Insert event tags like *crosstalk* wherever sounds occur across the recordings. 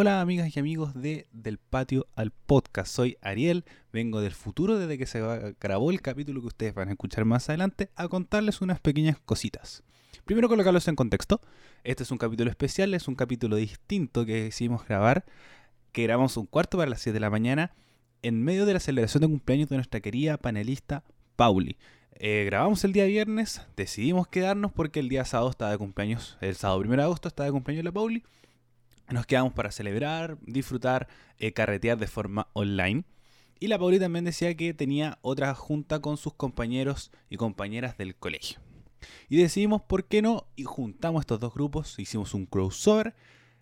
Hola amigas y amigos de Del Patio al Podcast, soy Ariel, vengo del futuro desde que se grabó el capítulo que ustedes van a escuchar más adelante a contarles unas pequeñas cositas. Primero colocarlos en contexto, este es un capítulo especial, es un capítulo distinto que decidimos grabar, que grabamos un cuarto para las 7 de la mañana en medio de la celebración de cumpleaños de nuestra querida panelista Pauli. Eh, grabamos el día viernes, decidimos quedarnos porque el día sábado estaba de cumpleaños, el sábado 1 de agosto estaba de cumpleaños la Pauli nos quedamos para celebrar, disfrutar, eh, carretear de forma online. Y la Pauli también decía que tenía otra junta con sus compañeros y compañeras del colegio. Y decidimos, ¿por qué no? Y juntamos estos dos grupos, hicimos un crossover,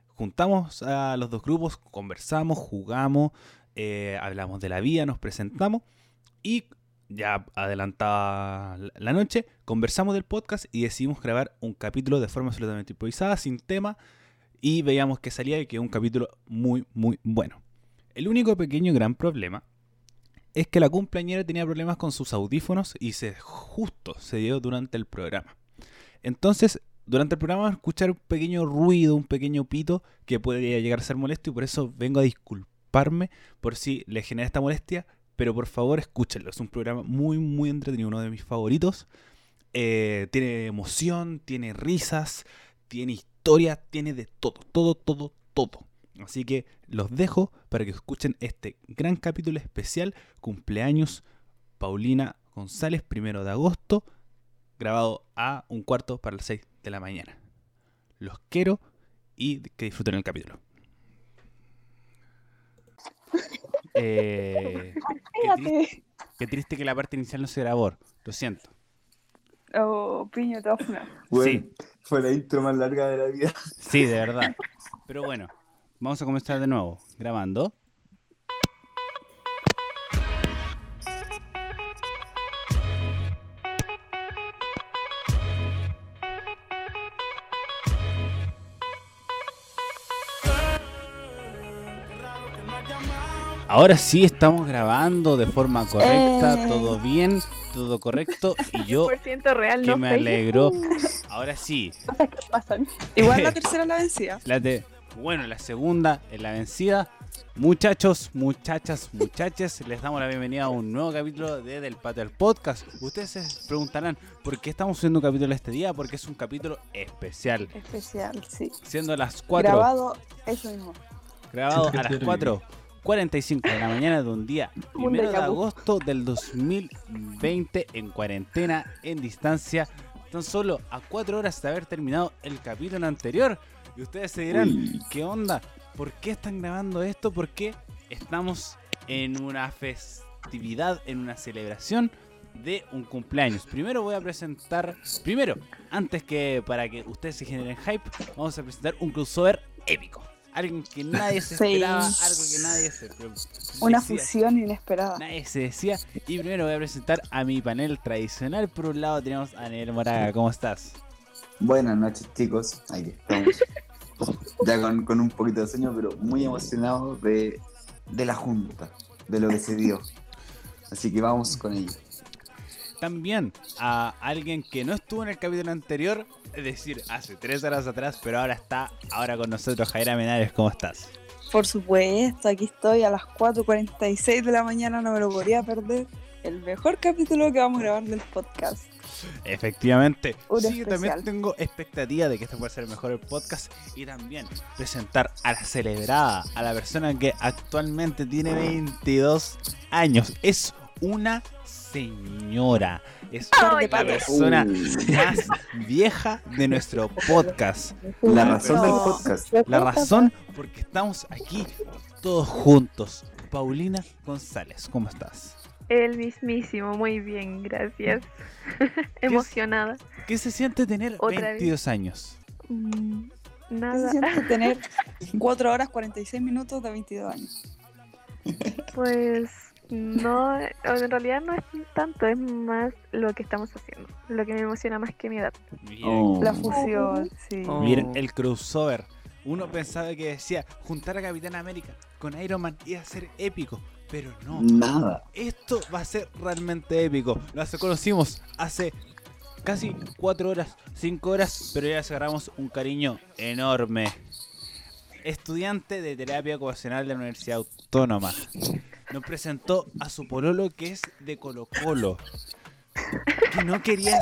juntamos a los dos grupos, conversamos, jugamos, eh, hablamos de la vida, nos presentamos y ya adelantada la noche, conversamos del podcast y decidimos grabar un capítulo de forma absolutamente improvisada, sin tema, y veíamos que salía y que un capítulo muy, muy bueno. El único pequeño gran problema es que la cumpleañera tenía problemas con sus audífonos y se justo se dio durante el programa. Entonces, durante el programa escuchar un pequeño ruido, un pequeño pito que podría llegar a ser molesto y por eso vengo a disculparme por si le genera esta molestia, pero por favor escúchenlo. Es un programa muy, muy entretenido, uno de mis favoritos. Eh, tiene emoción, tiene risas, tiene historia historia tiene de todo, todo, todo, todo. Así que los dejo para que escuchen este gran capítulo especial, cumpleaños Paulina González, primero de agosto, grabado a un cuarto para las 6 de la mañana. Los quiero y que disfruten el capítulo. *laughs* Eh, qué, triste, que la parte inicial no se grabó. Lo siento. Oh, piño sí. Fue la intro más larga de la vida. Sí, de verdad. Pero bueno, vamos a comenzar de nuevo. Grabando. Ahora sí estamos grabando de forma correcta, eh. todo bien, todo correcto y yo real, que me alegro. *laughs* Ahora sí. Igual la *laughs* tercera la vencida. La bueno, la segunda es la vencida. Muchachos, muchachas, muchachas, les damos la bienvenida a un nuevo capítulo de Del Patio al Podcast. Ustedes se preguntarán por qué estamos haciendo un capítulo este día, porque es un capítulo especial. Especial, sí. Siendo las 4. Grabado, eso mismo. Grabado a las 4 45 de la mañana de un día *laughs* primero de agosto del 2020 en cuarentena, en distancia, tan solo a 4 horas de haber terminado el capítulo anterior. Y ustedes se dirán, ¿qué onda? ¿Por qué están grabando esto? ¿Por qué estamos en una festividad, en una celebración de un cumpleaños? Primero voy a presentar, primero, antes que para que ustedes se generen hype, vamos a presentar un crossover épico algo que nadie se esperaba, algo que nadie se Una fusión inesperada. Nadie se decía. Y primero voy a presentar a mi panel tradicional. Por un lado tenemos a Nel Moraga, ¿cómo estás? Buenas noches chicos, ahí estamos. ya con, un poquito de sueño, pero muy emocionado de, de la junta, de lo que se dio. Así que vamos con ello también a alguien que no estuvo en el capítulo anterior, es decir, hace tres horas atrás, pero ahora está ahora con nosotros, Jaira Menares, ¿cómo estás? Por supuesto, aquí estoy a las 4.46 de la mañana, no me lo podría perder. El mejor capítulo que vamos a grabar del podcast. Efectivamente. sí, también tengo expectativa de que este pueda ser el mejor el podcast y también presentar a la celebrada, a la persona que actualmente tiene 22 años. Es una señora. Es la persona más vieja de nuestro podcast. La razón del podcast. La razón porque estamos aquí todos juntos. Paulina González, ¿cómo estás? El mismísimo, muy bien, gracias. *laughs* Emocionada. ¿Qué se siente tener 22 años? Mm, nada. ¿Qué se siente tener *laughs* 4 horas 46 minutos de 22 años? Pues no, en realidad no es tanto, es más lo que estamos haciendo. Lo que me emociona más que mi edad. Oh. La fusión, sí. Oh. Miren, el crossover. Uno pensaba que decía juntar a Capitán América con Iron Man iba a ser épico, pero no. Nada. Esto va a ser realmente épico. Lo conocimos hace casi 4 horas, 5 horas, pero ya agarramos un cariño enorme. estudiante de terapia ocupacional de la Universidad Autónoma. Nos presentó a su pololo que es de Colo Colo. Que no quería,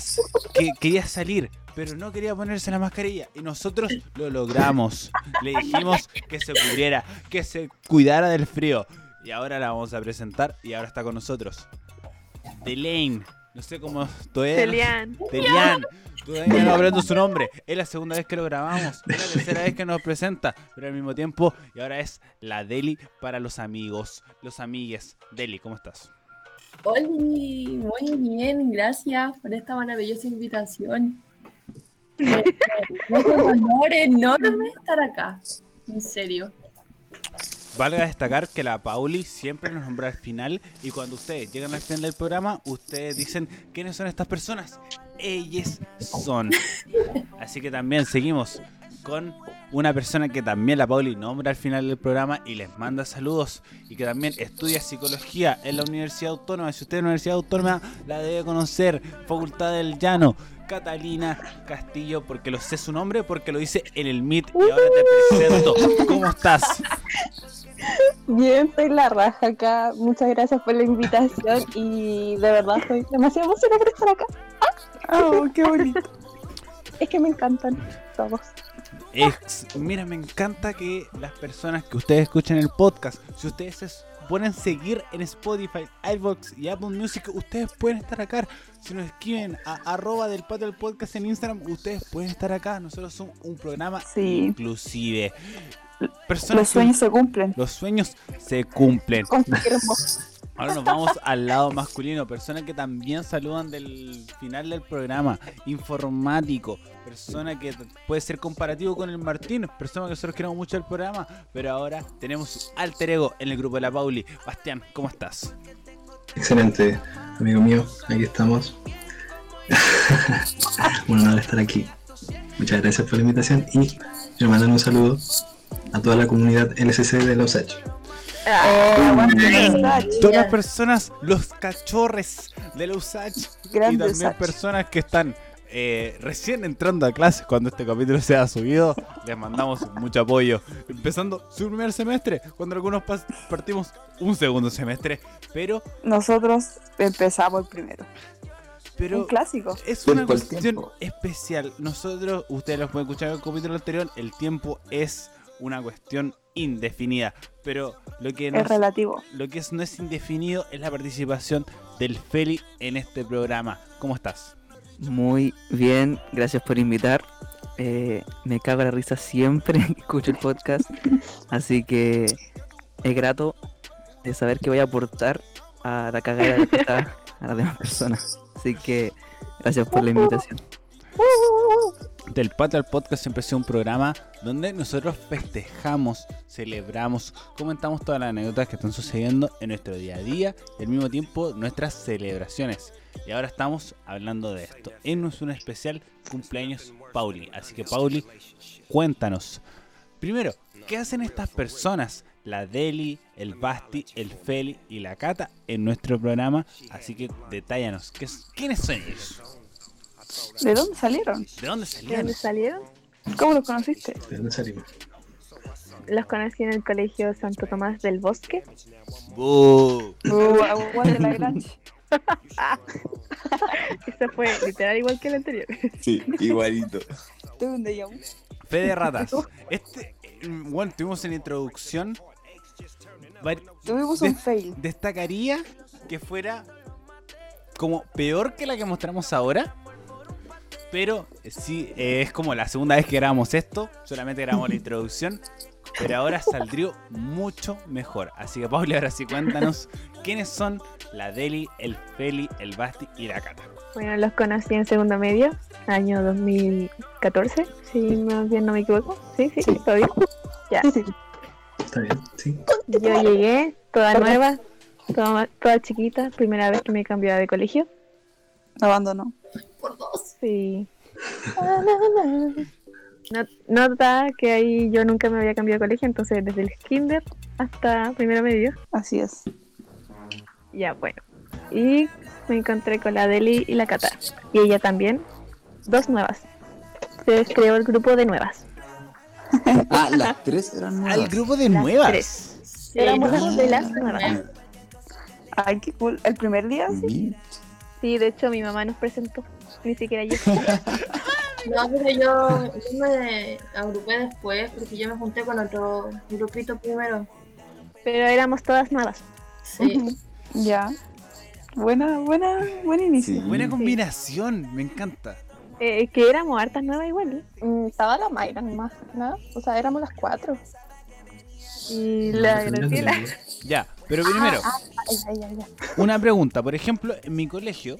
que quería salir, pero no quería ponerse la mascarilla. Y nosotros lo logramos. Le dijimos que se cubriera, que se cuidara del frío. Y ahora la vamos a presentar y ahora está con nosotros. Delaine. No sé cómo todavía. Delian. Delian. Todavía no aprendo su nombre. Es la segunda vez que lo grabamos. Es la tercera vez que nos presenta. Pero al mismo tiempo. Y ahora es la Deli para los amigos. Los amigues. Deli, ¿cómo estás? Hola, muy bien, gracias por esta maravillosa invitación. Me- Es un honor enorme estar acá, en serio. Valga destacar que la Pauli siempre nos nombra al final y cuando ustedes llegan al final del programa, ustedes dicen quiénes son estas personas. Ellas son. Así que también seguimos con una persona que también la Pauli nombra al final del programa y les manda saludos y que también estudia psicología en la Universidad Autónoma. Si usted es la Universidad Autónoma, la debe conocer. Facultad del Llano. Catalina Castillo, porque lo sé su nombre, porque lo dice en el Meet y ahora te presento. ¿Cómo estás? Bien, estoy la raja acá. Muchas gracias por la invitación y de verdad estoy demasiado emocionada por estar acá. Oh, qué bonito. *laughs* Es que me encantan todos. Mira, me encanta que las personas que ustedes escuchan el podcast, si ustedes se ponen seguir en Spotify, iVoox y Apple Music, ustedes pueden estar acá. Si nos escriben a arroba del patio del podcast en Instagram, ustedes pueden estar acá. Nosotros somos un programa Sí. inclusive. Personas Los sueños se cumplen. los sueños se cumplen. Confirmo. *laughs* Ahora nos vamos al lado masculino, personas que también saludan del final del programa, informático, persona que puede ser comparativo con el Martín, persona que nosotros queremos mucho el programa, pero ahora tenemos su alter ego en el grupo de la Pauli. Bastián, ¿cómo estás? Excelente, amigo mío, aquí estamos. *laughs* un honor estar aquí. Muchas gracias por la invitación y quiero mandar un saludo a toda la comunidad LSC de la USACH. Eh, aguante, Sach. Todas las personas, los cachorres de la USACH y Grandes también personas que están eh, recién entrando a clases cuando este capítulo sea subido, les mandamos mucho apoyo. Empezando su primer semestre, cuando algunos partimos un segundo semestre, pero, Nosotros empezamos el primero. pero Un clásico. es una cuestión tiempo. especial. Nosotros, ustedes lo pueden escuchar en el capítulo anterior, el tiempo es una cuestión indefinida, pero lo que Es nos relativo. lo que es, no es indefinido es la participación del Feli en este programa. ¿Cómo estás? Muy bien, gracias por invitar. Eh, me cago la risa siempre *laughs* que escucho el podcast, así que es grato de saber que voy a aportar a la cagada que está a las demás personas. Así que gracias por la invitación. *laughs* Del Patio al Podcast siempre ha sido un programa donde nosotros festejamos, celebramos, comentamos todas las anécdotas que están sucediendo en nuestro día a día y al mismo tiempo nuestras celebraciones. Y ahora estamos hablando de esto. En un especial cumpleaños Pauli. Así que Pauli, cuéntanos. Primero, ¿qué hacen estas personas? La Deli, el Basti, el Feli y la Cata en nuestro programa. Así que detállanos. ¿qué es- ¿Quiénes son ellos? ¿De dónde salieron? ¿De dónde ¿De salieron? dónde salieron? ¿Cómo los conociste? ¿De dónde salimos? Los conocí en el colegio Santo Tomás del Bosque. ¡Bú! Uh, aguante la Grange. *laughs* Eso fue literal igual que el anterior. Sí, igualito. *laughs* Tuve un déjà vu. Fe de ratas. Este, bueno, tuvimos en la introducción. Tuvimos de- un fail. Destacaría que fuera como peor que la que mostramos ahora. Pero eh, sí, eh, es como la segunda vez que grabamos esto. Solamente grabamos la introducción. Pero ahora saldría mucho mejor. Así que, Pauli, ahora sí cuéntanos quiénes son la Deli, el Feli, el Basti y la Cata. Bueno, los conocí en segundo medio, año 2014, si más bien no me equivoco. Sí, sí, Sí. todo bien. Ya. Sí, sí. ¿Está bien? Sí. Yo llegué, toda nueva, toda, toda chiquita, primera vez que me cambiaba de colegio. Abandonó. Por dos. Sí. No- Nota que ahí yo nunca me había cambiado de colegio, entonces desde el kinder hasta primero medio. Así es. Ya, bueno. Y me encontré con la Deli y la Cata. Y ella también. Dos nuevas. Se creó el grupo de nuevas. *laughs* Ah, las tres eran nuevas. Al grupo de Las nuevas. tres. Sí, Éramos no, de las nuevas. Ay, qué cool. El primer día, sí. Sí, de hecho mi mamá nos presentó. Ni siquiera yo. *laughs* No, pero yo, yo me agrupé después porque yo me junté con otro grupito primero. Pero éramos todas nuevas. Sí. Ya. Buena, buena, buen inicio. Sí. Buena combinación, me encanta. Eh, que éramos hartas nuevas igual. ¿eh? Mm, estaba la Mayra nomás, ¿no? O sea, éramos las cuatro. Y la Graciela. Ya, pero primero, ay, ay, ay. una pregunta. Por ejemplo, en mi colegio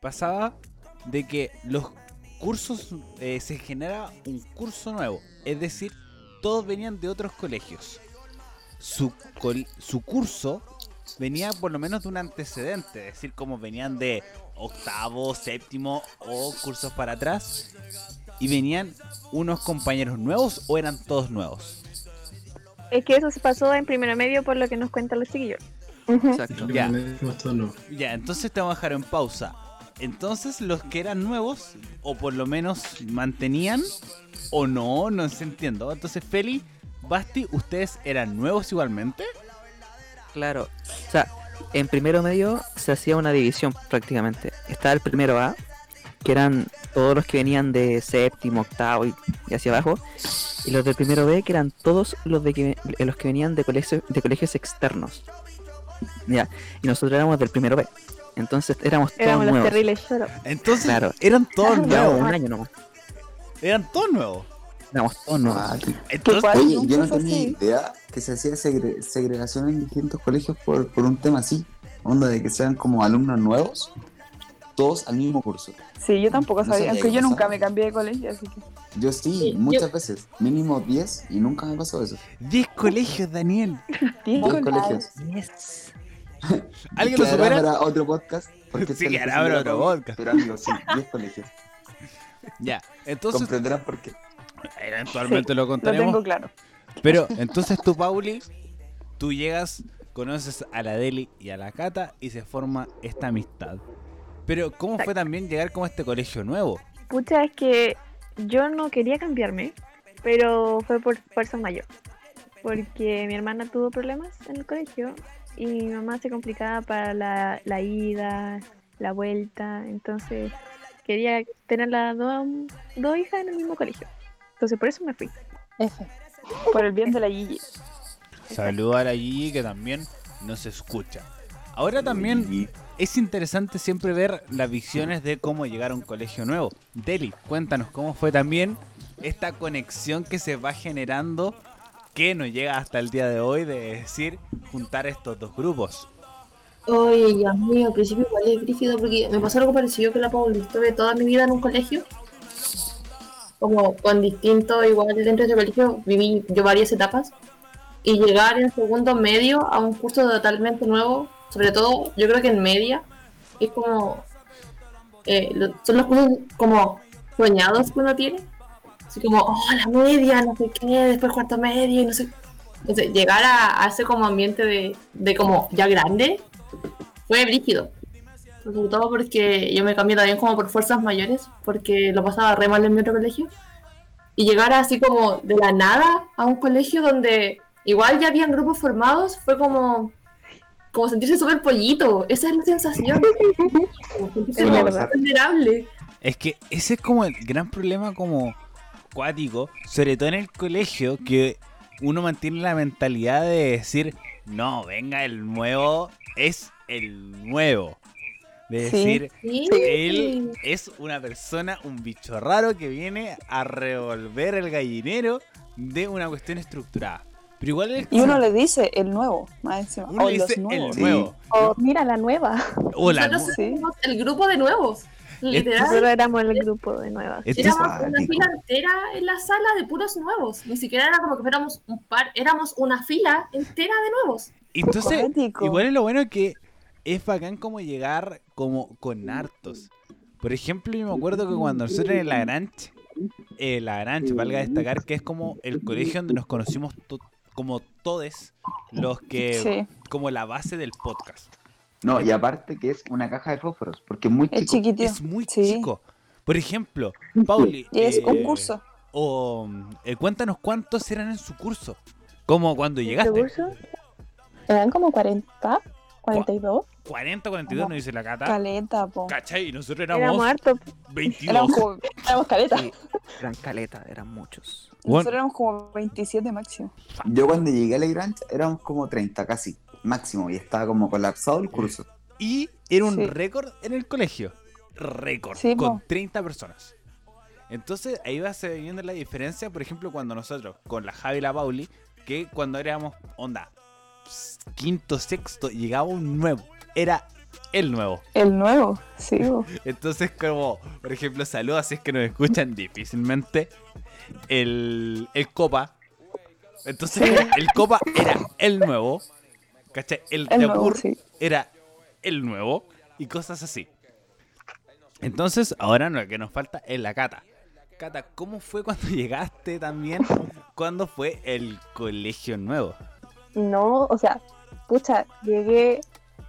pasaba de que los cursos eh, se generaba un curso nuevo. Es decir, todos venían de otros colegios. Su, col- su curso venía por lo menos de un antecedente. Es decir, como venían de octavo, séptimo o cursos para atrás. Y venían unos compañeros nuevos o eran todos nuevos. Es que eso se pasó en primero medio por lo que nos cuentan los chiquillos. Exacto. Ya. Ya, entonces te vamos a dejar en pausa. Entonces los que eran nuevos, o por lo menos mantenían, o no, no se entiendo. Entonces Feli, Basti, ¿ustedes eran nuevos igualmente? Claro. O sea, en primero medio se hacía una división prácticamente. Estaba el primero A, que eran todos los que venían de séptimo, octavo y, y hacia abajo. Y los del primero B, que eran todos los de que, eh, los que venían de, colegio- de colegios externos. Ya. Y nosotros éramos del primero B. Entonces éramos todos Éramos los nuevos. terribles. Entonces Claro. eran todos nuevos. un año nomás. Eran todos nuevos. Éramos todos nuevos. Ah, Entonces. Oye, yo no tenía idea que se hacía segre- segregación en distintos colegios por, por un tema así. Onda de que sean como alumnos nuevos, todos al mismo curso. Sí, yo tampoco No sabía, aunque que yo nunca me cambié de colegio, así que. Yo sí, Sí, yo- muchas veces, mínimo 10 y nunca me pasó eso. 10 colegios, Daniel. *laughs* Diez 10 colegios. colegios. *laughs* ¿Alguien lo supera? para otro podcast. Porque Sí, lo para otro podcast. Pero amigos, sí, 10 colegios. *laughs* Ya, entonces Comprenderán por qué. eventualmente lo Lo contaremos. tengo claro. Pero entonces tú, Pauli, tú llegas, conoces a la Deli y a la Cata y se forma esta amistad. Pero ¿cómo fue también llegar como a este colegio nuevo? Pucha, es que yo no quería cambiarme, pero fue por fuerza mayor. Porque mi hermana tuvo problemas en el colegio y mi mamá se complicaba para la, la ida, la vuelta. Entonces quería tener las dos, dos hijas en el mismo colegio. Entonces por eso me fui. F. Por el bien de la Gigi. Saludo a la Gigi que también nos escucha. Ahora también es interesante siempre ver las visiones de cómo llegar a un colegio nuevo. Deli, cuéntanos cómo fue también esta conexión que se va generando que nos llega hasta el día de hoy de decir juntar estos dos grupos. Oye, Dios mío, al principio igual es brígido porque me pasó algo parecido que la Pauli. Estuve toda mi vida en un colegio. Como con distinto, igual dentro de ese colegio viví yo varias etapas. Y llegar en segundo medio a un curso totalmente nuevo, sobre todo yo creo que en media, es como... eh, lo- son los cursos como soñados que uno tiene. Así como, oh, la media, no sé qué, después cuarto medio, y no sé entonces, llegar a, a ese como ambiente de, de como ya grande fue brígido. Sobre todo porque yo me cambié también como por fuerzas mayores, porque lo pasaba re mal en mi otro colegio. Y llegar así como de la nada a un colegio donde igual ya habían grupos formados, fue como, como sentirse súper pollito. Esa es la sensación. Como sentirse Es como verdad. vulnerable. Es que ese es como el gran problema como cuático, sobre todo en el colegio, que uno mantiene la mentalidad de decir, no, venga, el nuevo es el nuevo. De Sí. decir, Sí. él es una persona, un bicho raro que viene a revolver el gallinero de una cuestión estructurada. Pero igual el, Y uno le dice el nuevo, más encima. uno o le los dice el. Sí. nuevo. Oh, mira la nueva. O la Nosotros Sí. somos el grupo de nuevos. Literal. Nosotros éramos el grupo de nuevas. Entonces, Éramos una fila entera en la sala de puros nuevos. Ni siquiera era como que fuéramos un par, éramos una fila entera de nuevos. Entonces, igual es lo bueno que es bacán como llegar como con hartos. Por ejemplo, yo me acuerdo que cuando nosotros en la Grange, eh, la Grange, valga destacar que es como el colegio donde nos conocimos to- como todes los que, Sí, como la base del podcast. No, y aparte que es una caja de fósforos, porque es muy es chico. chiquitito. Es muy Sí. chico. Por ejemplo, Pauli. Y es un eh, curso. o eh, cuéntanos cuántos eran en su curso. Como cuando llegaste. curso? Eran como 40, 42. 40, 42 nos dice la cata. Caleta, po. ¿Cachai? Y nosotros Éramos éramos hartos. 22. Éramos éramos caleta. Sí, eran caleta, eran muchos. Bueno. Nosotros éramos como 27 máximo. Yo cuando llegué a Legrand éramos como 30 casi, máximo, y estaba como colapsado el curso. Y era un Sí. récord en el colegio. Récord. Sí, con po. 30 personas. Entonces ahí va se viendo la diferencia, por ejemplo, cuando nosotros, con la Javi y la Pauli, que cuando éramos, onda, quinto, sexto, llegaba un nuevo. Era el nuevo. El nuevo, sí. *laughs* Entonces, como, por ejemplo, saludos, si es que nos escuchan difícilmente. El, el Copa. Entonces, el Copa era el nuevo. ¿Cachai? El, El nuevo, Yapur sí. era el nuevo. Y cosas así. Entonces, ahora lo que nos falta es la Cata. Cata, ¿cómo fue cuando *laughs* llegaste también? ¿Cuándo fue el colegio nuevo? No, o sea, pucha, llegué,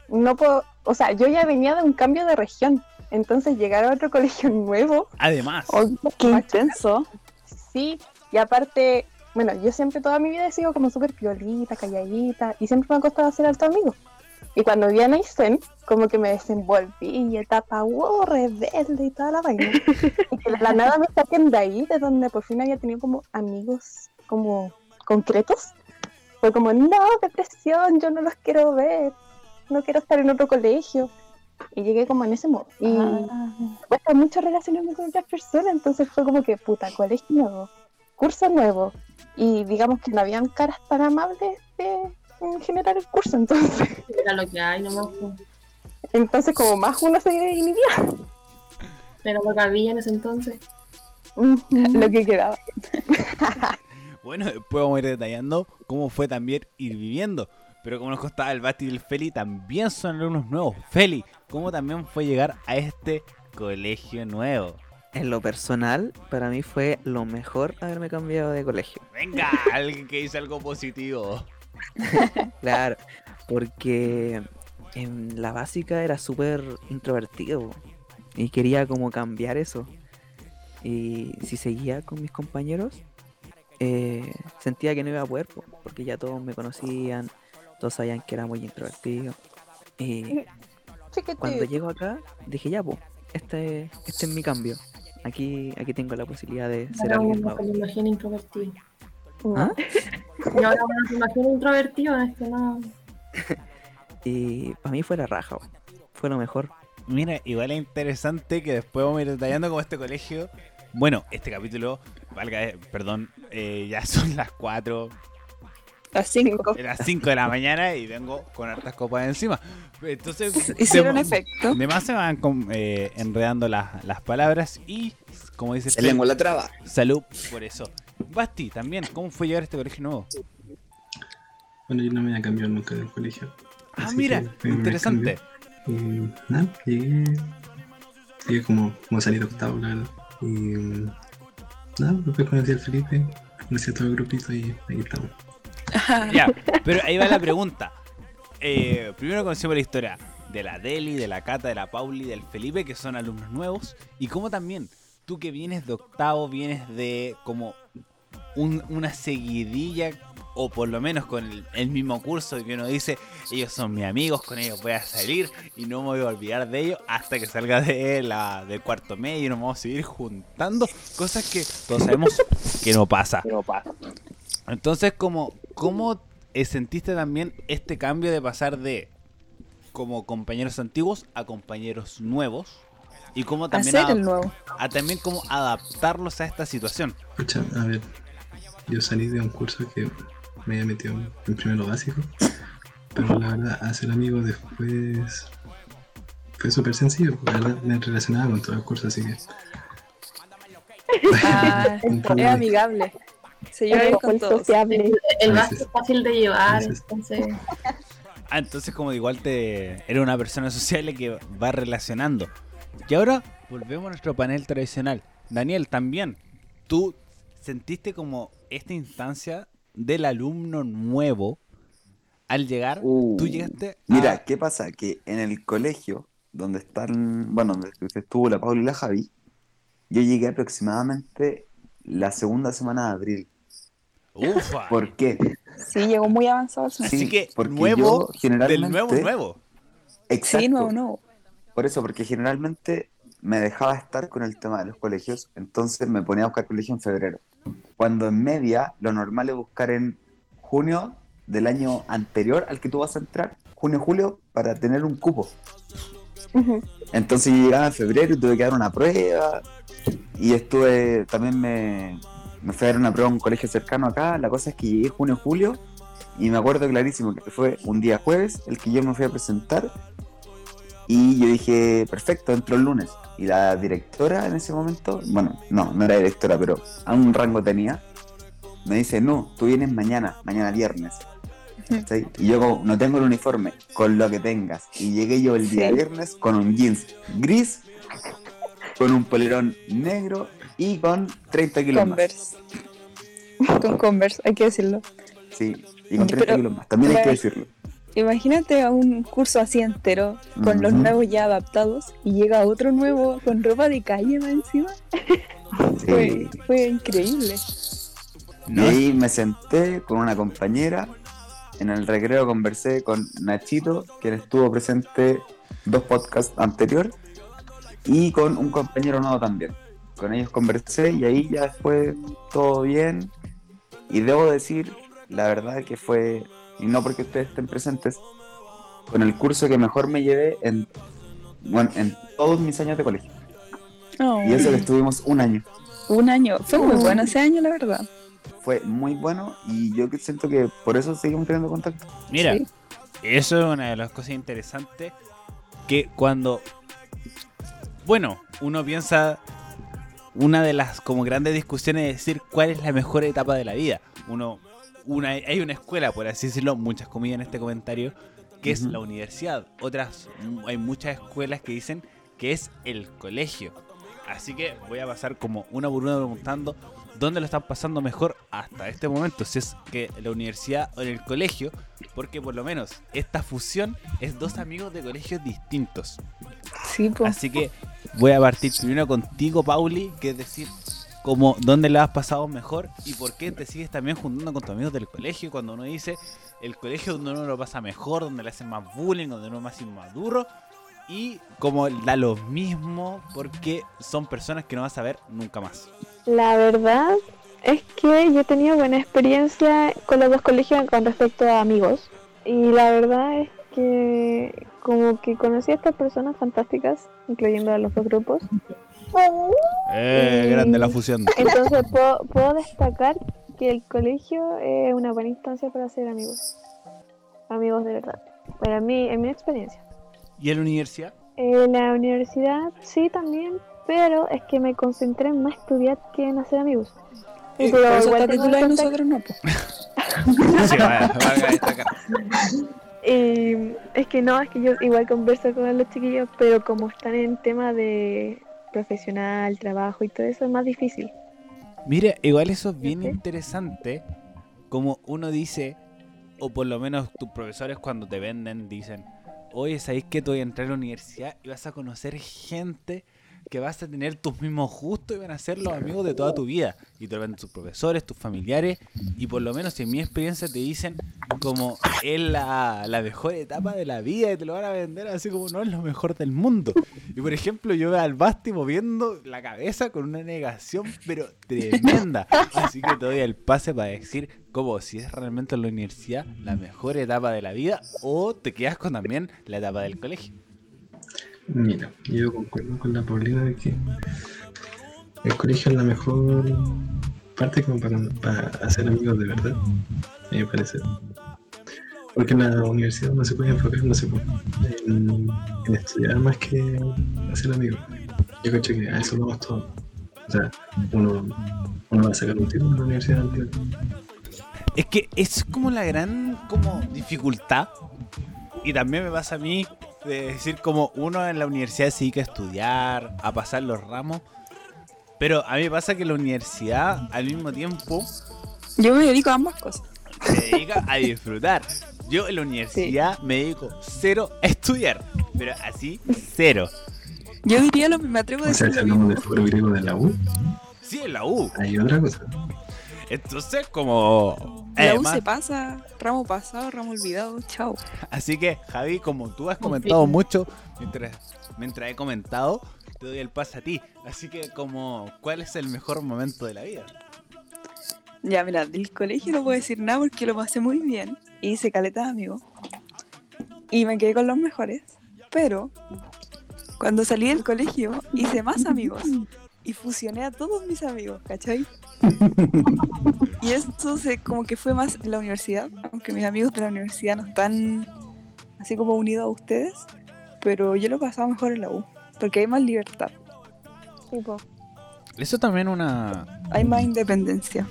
no puedo, o sea, yo ya venía de un cambio de región, entonces llegar a otro *laughs* colegio nuevo, Además, Oh, qué intenso. Sí, y aparte, bueno, yo siempre toda mi vida he sido como súper piolita, calladita, y siempre me ha costado hacer alto amigo. Y cuando vi a Naisen, como que me desenvolví y etapa, wow, rebelde y toda la vaina. *laughs* y que de la nada me saquen de ahí, de donde por fin había tenido como amigos como concretos. Fue como, no, depresión, yo no los quiero ver, no quiero estar en otro colegio. Y llegué como en ese modo. Y Ah, me cuesta mucho relacionarme con otras personas, entonces fue como que, puta, colegio nuevo, curso nuevo. Y digamos que no habían caras tan amables de en generar el curso, entonces, *laughs* Era lo que hay nomás. entonces como más uno se inhibía. Pero lo que había en ese entonces. lo que quedaba. *laughs* Bueno, después vamos a ir detallando cómo fue también ir viviendo. Pero como nos costaba el Basti y el Feli, también son alumnos nuevos. Feli, ¿cómo también fue llegar a este colegio nuevo? En lo personal, para mí fue lo mejor haberme cambiado de colegio. Venga, *laughs* alguien que dice algo positivo. *laughs* Claro, porque en la básica era súper introvertido y quería como cambiar eso. Y si seguía con mis compañeros, eh, sentía que no iba a poder, po, porque ya todos me conocían, todos sabían que era muy introvertido. Y cuando llego acá, dije ya, pues, este, este es mi cambio. Aquí, aquí tengo la posibilidad de ser alguien nuevo. se lo imagina introvertido. ¿Ah? Y ahora uno se imagina introvertido, es que no. *laughs* Y para mí fue la raja, po. fue lo mejor. Mira, igual es interesante que después vamos a ir detallando como este colegio. Bueno, este capítulo, valga, eh, perdón, eh, ya son las 4, Las 5. las 5 de la mañana y vengo con hartas copas encima. Entonces, *laughs* Hicieron de- efecto. Además se van eh, enredando las, las palabras y, como dice Se lengua la traba. salud por eso. Basti, también, ¿cómo fue llegar a este colegio nuevo? Bueno, yo no me había cambiado nunca del colegio. Ah, Así mira, interesante. Y nada, llegué. Llegué como, como salir octavo, la verdad. Y nada, después conocí al Felipe, conocí a todo el grupito y ahí estamos. *laughs* Ya, pero ahí va la pregunta. Eh, primero conocemos la historia de la Deli, de la Cata, de la Pauli, del Felipe, que son alumnos nuevos. Y cómo también, tú que vienes de octavo, vienes de como un- una seguidilla, o por lo menos con el, el mismo curso, que uno dice, ellos son mis amigos, con ellos voy a salir y no me voy a olvidar de ellos hasta que salga de la del cuarto medio y nos vamos a seguir juntando. Cosas que todos sabemos que no pasa. Entonces, como, ¿cómo eh, sentiste también este cambio de pasar de como compañeros antiguos a compañeros nuevos? Y cómo también, Hacer adap- el nuevo. a también cómo adaptarlos a esta situación. Escucha, a ver, yo salí de un curso que me había metido en primero básico, pero la verdad, hacer amigos después fue súper sencillo, porque la verdad me relacionaba con todo el curso, así que Ah, *laughs* es amigable. Se lleva bien Pero con el todos. sociable. El es fácil de llevar, entonces. Ah, entonces como igual te era una persona sociable que va relacionando. Y ahora volvemos a nuestro panel tradicional. Daniel, también, tú sentiste como esta instancia del alumno nuevo al llegar, Uh, tú llegaste a... Mira, ¿qué pasa? Que en el colegio, donde están, bueno, donde estuvo la Paula y la Javi, yo llegué aproximadamente la segunda semana de abril. Ufa. ¿Por qué? Sí, llegó muy avanzado el semestre. Así Sí, que nuevo generalmente- del nuevo nuevo. Exacto. Sí, nuevo, nuevo. Por eso, porque generalmente me dejaba estar con el tema de los colegios, entonces me ponía a buscar colegio en febrero. Cuando en media, lo normal es buscar en junio del año anterior al que tú vas a entrar, junio-julio, para tener un cupo. Entonces llegaba en febrero y tuve que dar una prueba. Y estuve, también me, me fui a dar una prueba a un colegio cercano acá. La cosa es que llegué junio, julio. Y me acuerdo clarísimo que fue un día jueves el que yo me fui a presentar. Y yo dije, perfecto, entro el lunes. Y la directora en ese momento, bueno, no, no era directora, pero a un rango tenía. Me dice, no, tú vienes mañana, mañana viernes. ¿cachai? Y yo como, no tengo el uniforme, con lo que tengas. Y llegué yo el día Sí. viernes con un jeans gris, con un polerón negro y con 30 kilos Converse. Con Converse, hay que decirlo. más. Sí, y con 30 Pero- kilos más. También hay que decirlo. Imagínate a un curso así entero, con los nuevos ya adaptados, y llega otro nuevo con ropa de calle más encima. Fue, *laughs* Sí. fue increíble. Y ahí me senté con una compañera. En el recreo conversé con Nachito, quien estuvo presente dos podcasts anterior, y con un compañero nuevo también. Con ellos conversé y ahí ya fue todo bien. Y debo decir, la verdad que fue, y no porque ustedes estén presentes, con el curso que mejor me llevé en, bueno, en todos mis años de colegio. Oh, Y eso que estuvimos un año. un año. Fue muy bueno ese año, la verdad. Fue muy bueno y yo que siento que por eso seguimos teniendo contacto. Mira, Sí. eso es una de las cosas interesantes que cuando, bueno, uno piensa, una de las como grandes discusiones es decir cuál es la mejor etapa de la vida. Uno, una, hay una escuela, por así decirlo, muchas comillas en este comentario, que es la universidad. Otras, hay muchas escuelas que dicen que es el colegio. Así que voy a pasar como una por una preguntando dónde lo están pasando mejor hasta este momento, si es que la universidad o en el colegio, porque por lo menos esta fusión es dos amigos de colegios distintos. Sí, pues. Así que voy a partir primero contigo, Pauli, que es decir, como dónde la has pasado mejor y por qué te sigues también juntando con tus amigos del colegio cuando uno dice el colegio donde uno lo pasa mejor, donde le hacen más bullying, donde uno es más inmaduro y como da lo mismo porque son personas que no vas a ver nunca más. La verdad es que yo he tenido buena experiencia con los dos colegios con respecto a amigos. Y la verdad es que como que conocí a estas personas fantásticas, incluyendo a los dos grupos. Eh, grande la fusión. Entonces puedo, puedo destacar que el colegio es una buena instancia para hacer amigos. Amigos de verdad. Para mí, en mi experiencia. ¿Y en la universidad? En la universidad sí también, pero es que me concentré en más estudiar que en hacer amigos. Y Eh, pero igual y contacto- nosotros no. pues. *laughs* Sí, va, va a destacar. Eh, es que no, es que yo igual converso con los chiquillos, pero como están en tema de profesional, trabajo y todo eso, es más difícil. Mira, igual eso es bien Ujú. interesante. Como uno dice, o por lo menos tus profesores cuando te venden dicen, oye, ¿sabéis que tú vas a entrar a la universidad y vas a conocer gente que vas a tener tus mismos gustos y van a ser los amigos de toda tu vida? Y te lo venden tus profesores, tus familiares, y por lo menos en mi experiencia te dicen como es la, la mejor etapa de la vida y te lo van a vender así como no es lo mejor del mundo. Y por ejemplo, yo veo al Basti moviendo la cabeza con una negación, pero tremenda. Así que te doy el pase para decir como si es realmente la universidad la mejor etapa de la vida o te quedas con también la etapa del colegio. Mira, yo concuerdo con la Paulina de que el colegio es la mejor parte como para, para hacer amigos de verdad, a mi parecer. Porque en la universidad uno se puede enfocar, no se puede, en, estudiar más que hacer amigos. Yo creo que a eso vamos todos. O sea, uno, uno va a sacar un título en la universidad. Es que es como la gran como dificultad. Y también me pasa a mí de decir como uno en la universidad se dedica a estudiar, a pasar los ramos. Pero a mí me pasa que la universidad al mismo tiempo Yo me dedico a ambas cosas. se dedica a disfrutar. Yo en la universidad me dedico cero a estudiar. Pero así, cero. Yo diría lo me atrevo a O sea, decir si lo hablamos mismo. foro griego de la U, Sí, en la U. Hay otra cosa. Entonces, como. La U además- se pasa, ramo pasado, ramo olvidado, chao. Así que, Javi, como tú has comentado mucho, mientras, mientras he comentado, te doy el pase a ti. Así que, como, ¿cuál es el mejor momento de la vida? Ya, mira, del colegio no puedo decir nada porque lo pasé muy bien. Hice caleta de amigos. Y me quedé con los mejores. Pero cuando salí del colegio hice más amigos. Y fusioné a todos mis amigos, ¿cachai? *laughs* y eso se, como que fue más en la universidad. Aunque mis amigos de la universidad no están así como unidos a ustedes. Pero yo lo pasaba mejor en la U. Porque hay más libertad. Tipo, Eso también una... Hay más independencia.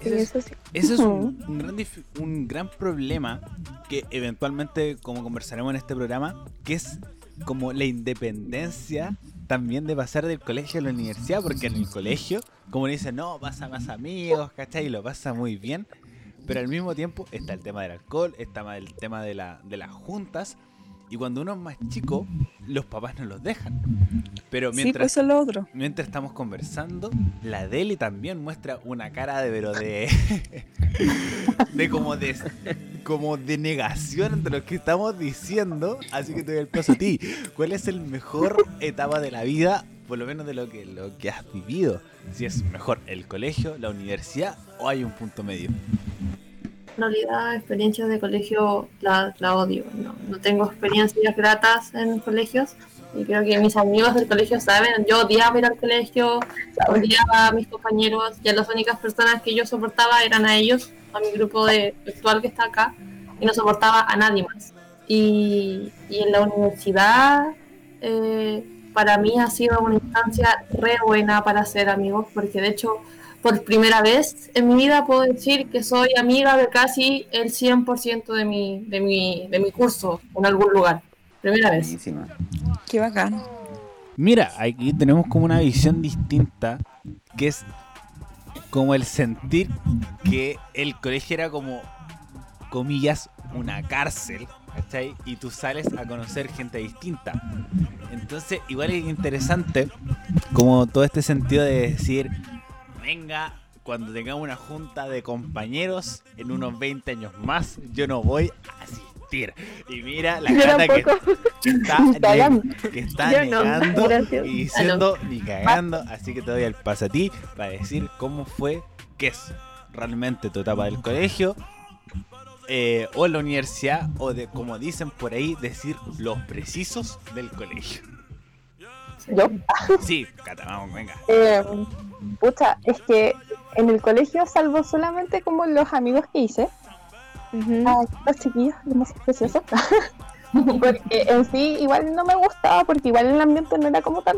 Ese es, eso sí. ese es un, un gran, dif- un gran problema que eventualmente, como conversaremos en este programa, que es como la independencia también de pasar del colegio a la universidad, porque en el colegio, como dicen, no, pasa más amigos, ¿cachai? Y lo pasa muy bien, pero al mismo tiempo está el tema del alcohol, está el tema de, la, de las juntas, y cuando uno es más chico, los papás no los dejan. Pero Sí, pues mientras eso es lo otro. Mientras estamos conversando, la Deli también muestra una cara de pero de. *laughs* de como de. como de negación entre lo que estamos diciendo. Así que te doy el paso a ti. ¿Cuál es el mejor etapa de la vida? Por lo menos de lo que, lo que has vivido. Si es mejor el colegio, la universidad o hay un punto medio. Realidad, experiencias de colegio la, la odio. No, no tengo experiencias gratas en colegios. Y creo que mis amigos del colegio saben. Yo odiaba ir al colegio, odiaba a mis compañeros. Y a las únicas personas que yo soportaba eran a ellos, a mi grupo de actual que está acá. Y no soportaba a nadie más. Y, y en la universidad, eh, para mí ha sido una instancia re buena para ser amigos, porque de hecho por primera vez en mi vida puedo decir que soy amiga de casi el 100% de mi, de, mi, de mi curso en algún lugar. Primera vez. Buenísima. Qué bacán. Mira, aquí tenemos como una visión distinta, que es como el sentir que el colegio era como, comillas, una cárcel, ¿cachai? Y tú sales a conocer gente distinta. Entonces, igual es interesante como todo este sentido de decir, venga, cuando tengamos una junta de compañeros en unos 20 años más, yo no voy a asistir. Y mira la *laughs* cara que, está, *laughs* ne- que está Yo no, negando y diciendo ni cagando. Así que te doy el paso a ti para decir cómo fue, qué es realmente tu etapa del colegio. eh, o la universidad, o de como dicen por ahí, decir los precisos del colegio. Yo, Sí, Cata, vamos, venga. eh, pucha, es que en el colegio, salvo solamente como los amigos que hice, Ujú. ah, los chiquillos, hermosos, preciosos, *laughs* porque en sí igual no me gustaba, porque igual el ambiente no era como tan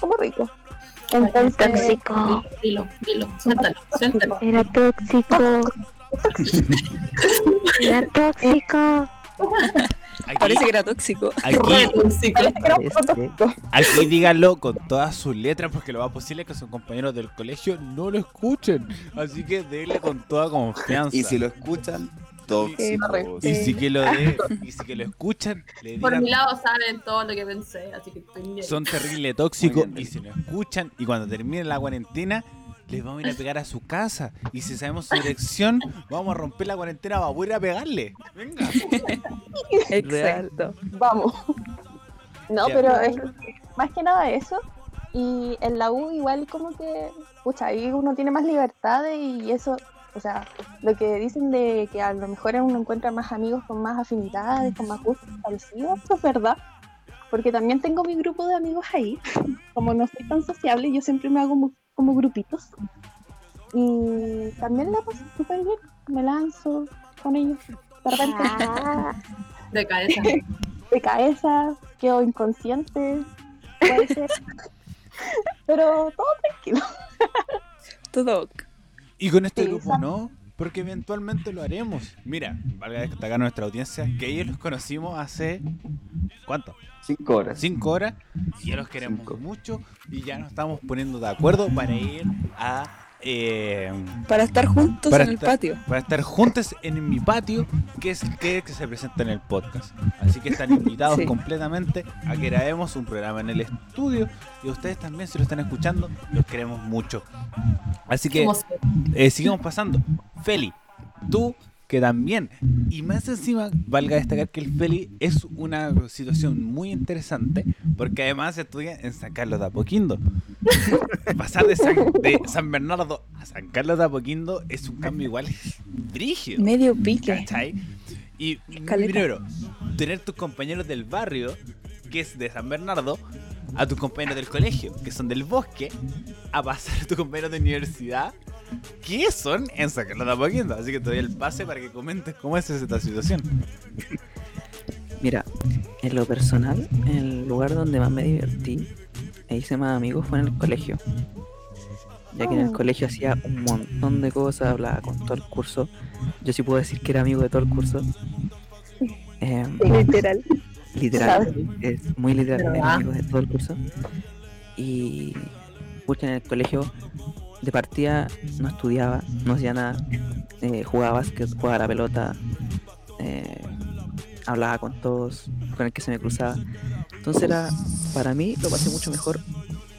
como rico. Entonces, Tóxico. Dilo, dilo, suéltalo, suéltalo. Era tóxico. *laughs* Era tóxico. *laughs* Aquí, Parece que era tóxico. aquí, *laughs* tóxico. aquí díganlo con todas sus letras porque lo más posible es que sus compañeros del colegio no lo escuchen. Así que denle con toda confianza. Y si lo escuchan, tóxicos. Y si que lo de- y si que lo escuchan, le Por digan mi lado saben todo lo que pensé, así que estoy bien. son terrible tóxicos y si lo escuchan y cuando termine la cuarentena les *laughs* vamos a ir a pegar a su casa y si sabemos su dirección vamos a romper la cuarentena vamos a ir a pegarle venga *laughs* Exacto. Vamos. No, Ya. pero es más que nada eso. Y en la U igual como que, pucha, ahí uno tiene más libertades y eso, o sea, lo que dicen de que a lo mejor uno encuentra más amigos con más afinidades, con más gustos parecidos, eso es verdad. Porque también tengo mi grupo de amigos ahí. *laughs* Como no soy tan sociable, yo siempre me hago como, grupitos. Y también la paso súper bien. Me lanzo con ellos. De repente Ah, De cabeza. *laughs* de cabeza, quedo inconsciente, puede ser. Pero todo tranquilo. Todo. y con este Sí, grupo no porque eventualmente lo haremos mira valga destacar a nuestra audiencia que ellos los conocimos hace ¿cuánto? Cinco horas. cinco horas y ya los queremos Cinco. mucho y ya nos estamos poniendo de acuerdo para ir a eh, Para estar juntos Para en el patio. para estar juntos en mi patio, que es que, que se presenta en el podcast. Así que están invitados *laughs* Sí. completamente a que grabemos un programa en el estudio y ustedes también, si lo están escuchando, los queremos mucho. Así que eh, sigamos pasando. Feli, tú que también, y más encima, valga destacar que el Feli es una situación muy interesante, porque además estudia en San Carlos de Apoquindo. *laughs* Pasar de San, de San Bernardo a San Carlos de Apoquindo es un cambio igual brígido. Medio pique. ¿Cachai? Y primero, tener tus compañeros del barrio, que es de San Bernardo, a tus compañeros del colegio, que son del bosque, a pasar a tus compañeros de universidad, que son en San Carlos de Apoquindo. Así que te doy el pase para que comentes cómo es esta situación. Mira, en lo personal, el lugar donde más me divertí e hice más amigos fue en el colegio. Ya que en el Oh. colegio hacía un montón de cosas, hablaba con todo el curso. Yo sí puedo decir que era amigo de todo el curso. Em, Literal. literal, es muy literal, era amigo de todo el curso. Y pucha, en el colegio de partida no estudiaba, no hacía nada, eh, jugaba básquet, jugaba la pelota, eh, hablaba con todos, con el que se me cruzaba. Entonces era, para mí lo pasé mucho mejor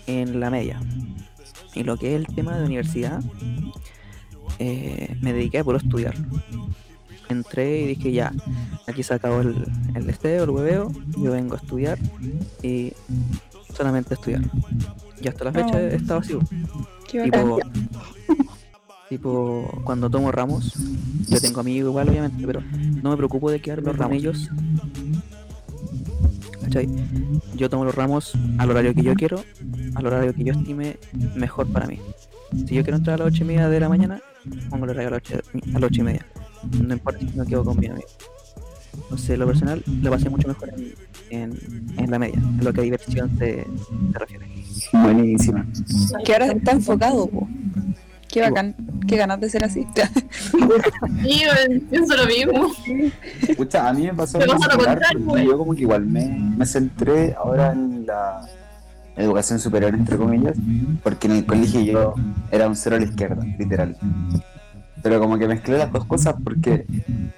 en la media. Y lo que es el tema de universidad, eh, me dediqué a puro estudiar. Entré y dije ya, aquí se acabó el, el esteo, el hueveo, yo vengo a estudiar y solamente a estudiar. Y hasta la fecha Oh. he estado así. Tipo, tipo, cuando tomo ramos, yo tengo amigos igual, obviamente, pero no me preocupo de quedarme con ellos. ¿Cachai? Yo tomo los ramos al horario que yo quiero, al horario que yo estime mejor para mí. Si yo quiero entrar a las 8 y media de la mañana, pongo el horario a las 8, a las ocho y media. No importa si no quedo con mi amigo. Entonces, lo personal, lo pasé mucho mejor en, en, en la media, en lo que a diversión se, se refiere. Buenísima. Que ahora está enfocado, po. Qué bacán. Qué ganas de ser así. *laughs* Sí, yo pienso lo mismo. Escucha, a mí me pasó Me yo como que igual me, me centré ahora en la educación superior, entre comillas, porque en el colegio yo era un cero a la izquierda, literal. Pero como que mezclé las dos cosas porque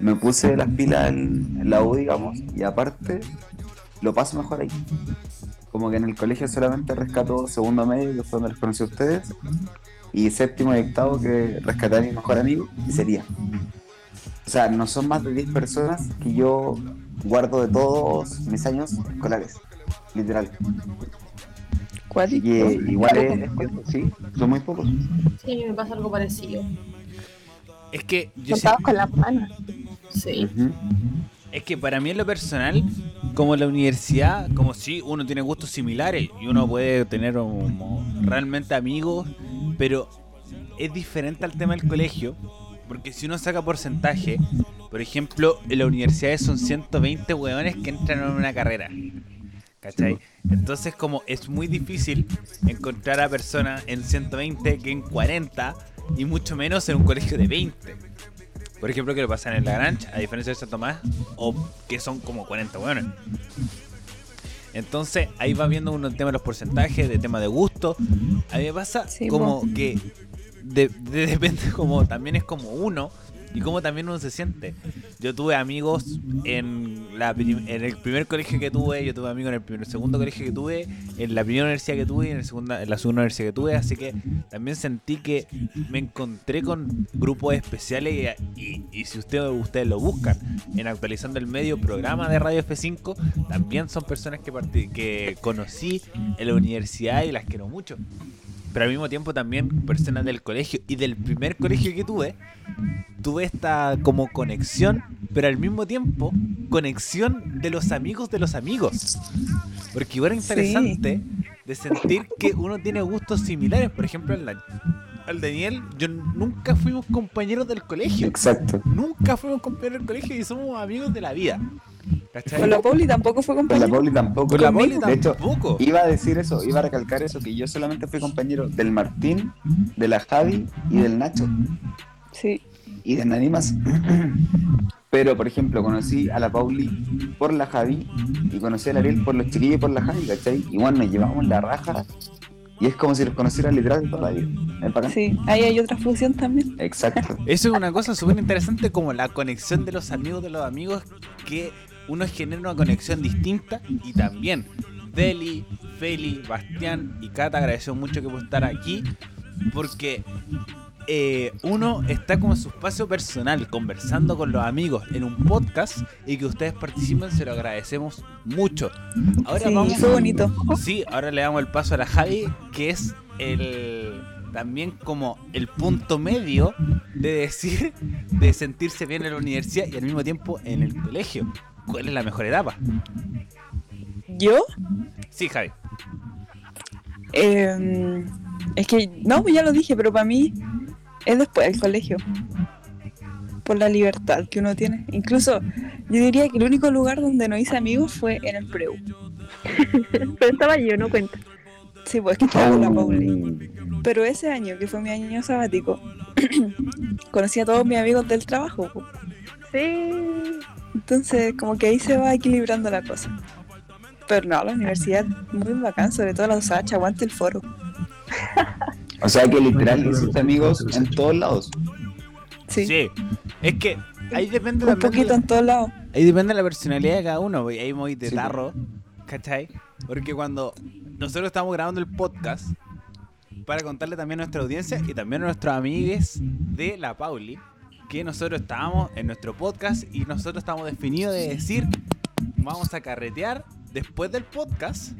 me puse las pilas en, en la U, digamos, y aparte lo paso mejor ahí. Como que en el colegio solamente rescato segundo medio, que fue donde los conocí a ustedes, y séptimo y octavo que rescaté a mi mejor amigo, y sería. O sea, no son más de 10 personas que yo guardo de todos mis años escolares, literal. Y Cuático. que igual es, sí, son muy pocos. Sí, me pasa algo parecido. Es que yo con las manos. Sí. Es que para mí en lo personal, como la universidad, como si uno tiene gustos similares y uno puede tener realmente amigos, pero es diferente al tema del colegio, porque si uno saca porcentaje, por ejemplo, en la universidad son 120 hueones que entran en una carrera. ¿Cachai? Entonces como es muy difícil encontrar a personas en 120 que en 40 y mucho menos en un colegio de 20. Por ejemplo, que lo pasan en la Grange, a diferencia de Santo Tomás, o que son como 40 hueones. Entonces ahí va viendo uno el tema de los porcentajes, de tema de gusto. A mí me pasa Sí, como que de, de- depende como también es como uno y como también uno se siente. Yo tuve amigos en, la, en el primer colegio que tuve, yo tuve amigos en el primer, segundo colegio que tuve, en la primera universidad que tuve y en, el segunda, en la segunda universidad que tuve, así que también sentí que me encontré con grupos especiales y, y- si ustedes, ustedes lo buscan en actualizando el medio programa de Radio F5, también son personas que, que conocí en la universidad y las quiero mucho. Pero al mismo tiempo también personas del colegio y del primer colegio que tuve, tuve esta como conexión, pero al mismo tiempo conexión de los amigos de los amigos. Porque igual era Sí. interesante de sentir que uno tiene gustos similares. Por ejemplo, al Daniel, yo nunca fuimos compañeros del colegio. Exacto. Nunca fuimos compañeros del colegio y somos amigos de la vida. ¿Cachai? Con la Pauli tampoco fue Con la compañero. Pauli tampoco. Con la Pauli de hecho, tampoco. iba a decir eso, iba a recalcar eso, que yo solamente fui compañero del Martín, de la Javi y del Nacho. Sí. y de nadie más. *clears throat* Pero, por ejemplo, conocí a la Pauli por la Javi y conocí a la Ariel por los chiquillos y por la Javi, ¿cachai? Igual nos llevamos la raja Y es como si los conociera literal de toda la vida. Sí, ahí hay otra fusión también. Exacto. Eso es una cosa súper interesante como la conexión de los amigos de los amigos que uno genera una conexión distinta y también Deli, Feli, Bastián y Cata agradecemos mucho que puedan estar aquí porque eh, uno está como en su espacio personal conversando con los amigos en un podcast y que ustedes participen se lo agradecemos mucho. Ahora sí, vamos fue bonito. Sí, ahora le damos el paso a la Javi, que es el también como el punto medio de decir, de sentirse bien en la universidad y al mismo tiempo en el colegio. ¿Cuál es la mejor etapa? ¿Yo? Sí, Javi. Eh, es que, no, pues ya lo dije, pero para mí es después del colegio. Por la libertad que uno tiene. Incluso, yo diría que el único lugar donde no hice amigos fue en el preu. *laughs* Pero estaba yo, no cuenta. Sí, pues es que estaba con la Pauli. Pero ese año, que fue mi año sabático, *clears throat* conocí a todos mis amigos del trabajo. po. Sí. Entonces, como que ahí se va equilibrando la cosa. Pero no, la universidad muy bacán, sobre todo la USACH, aguante el foro. *laughs* O sea que literal hiciste amigos en todos lados. Sí, Sí. Es que ahí depende un poquito la- en todos lados. Ahí depende de la personalidad de cada uno, pues, ahí muy de Sí, tarro, ¿cachai? Porque cuando nosotros estamos grabando el podcast, para contarle también a nuestra audiencia y también a nuestros amigues de la Pauli, que nosotros estábamos en nuestro podcast y nosotros estamos definidos de decir, vamos a carretear después del podcast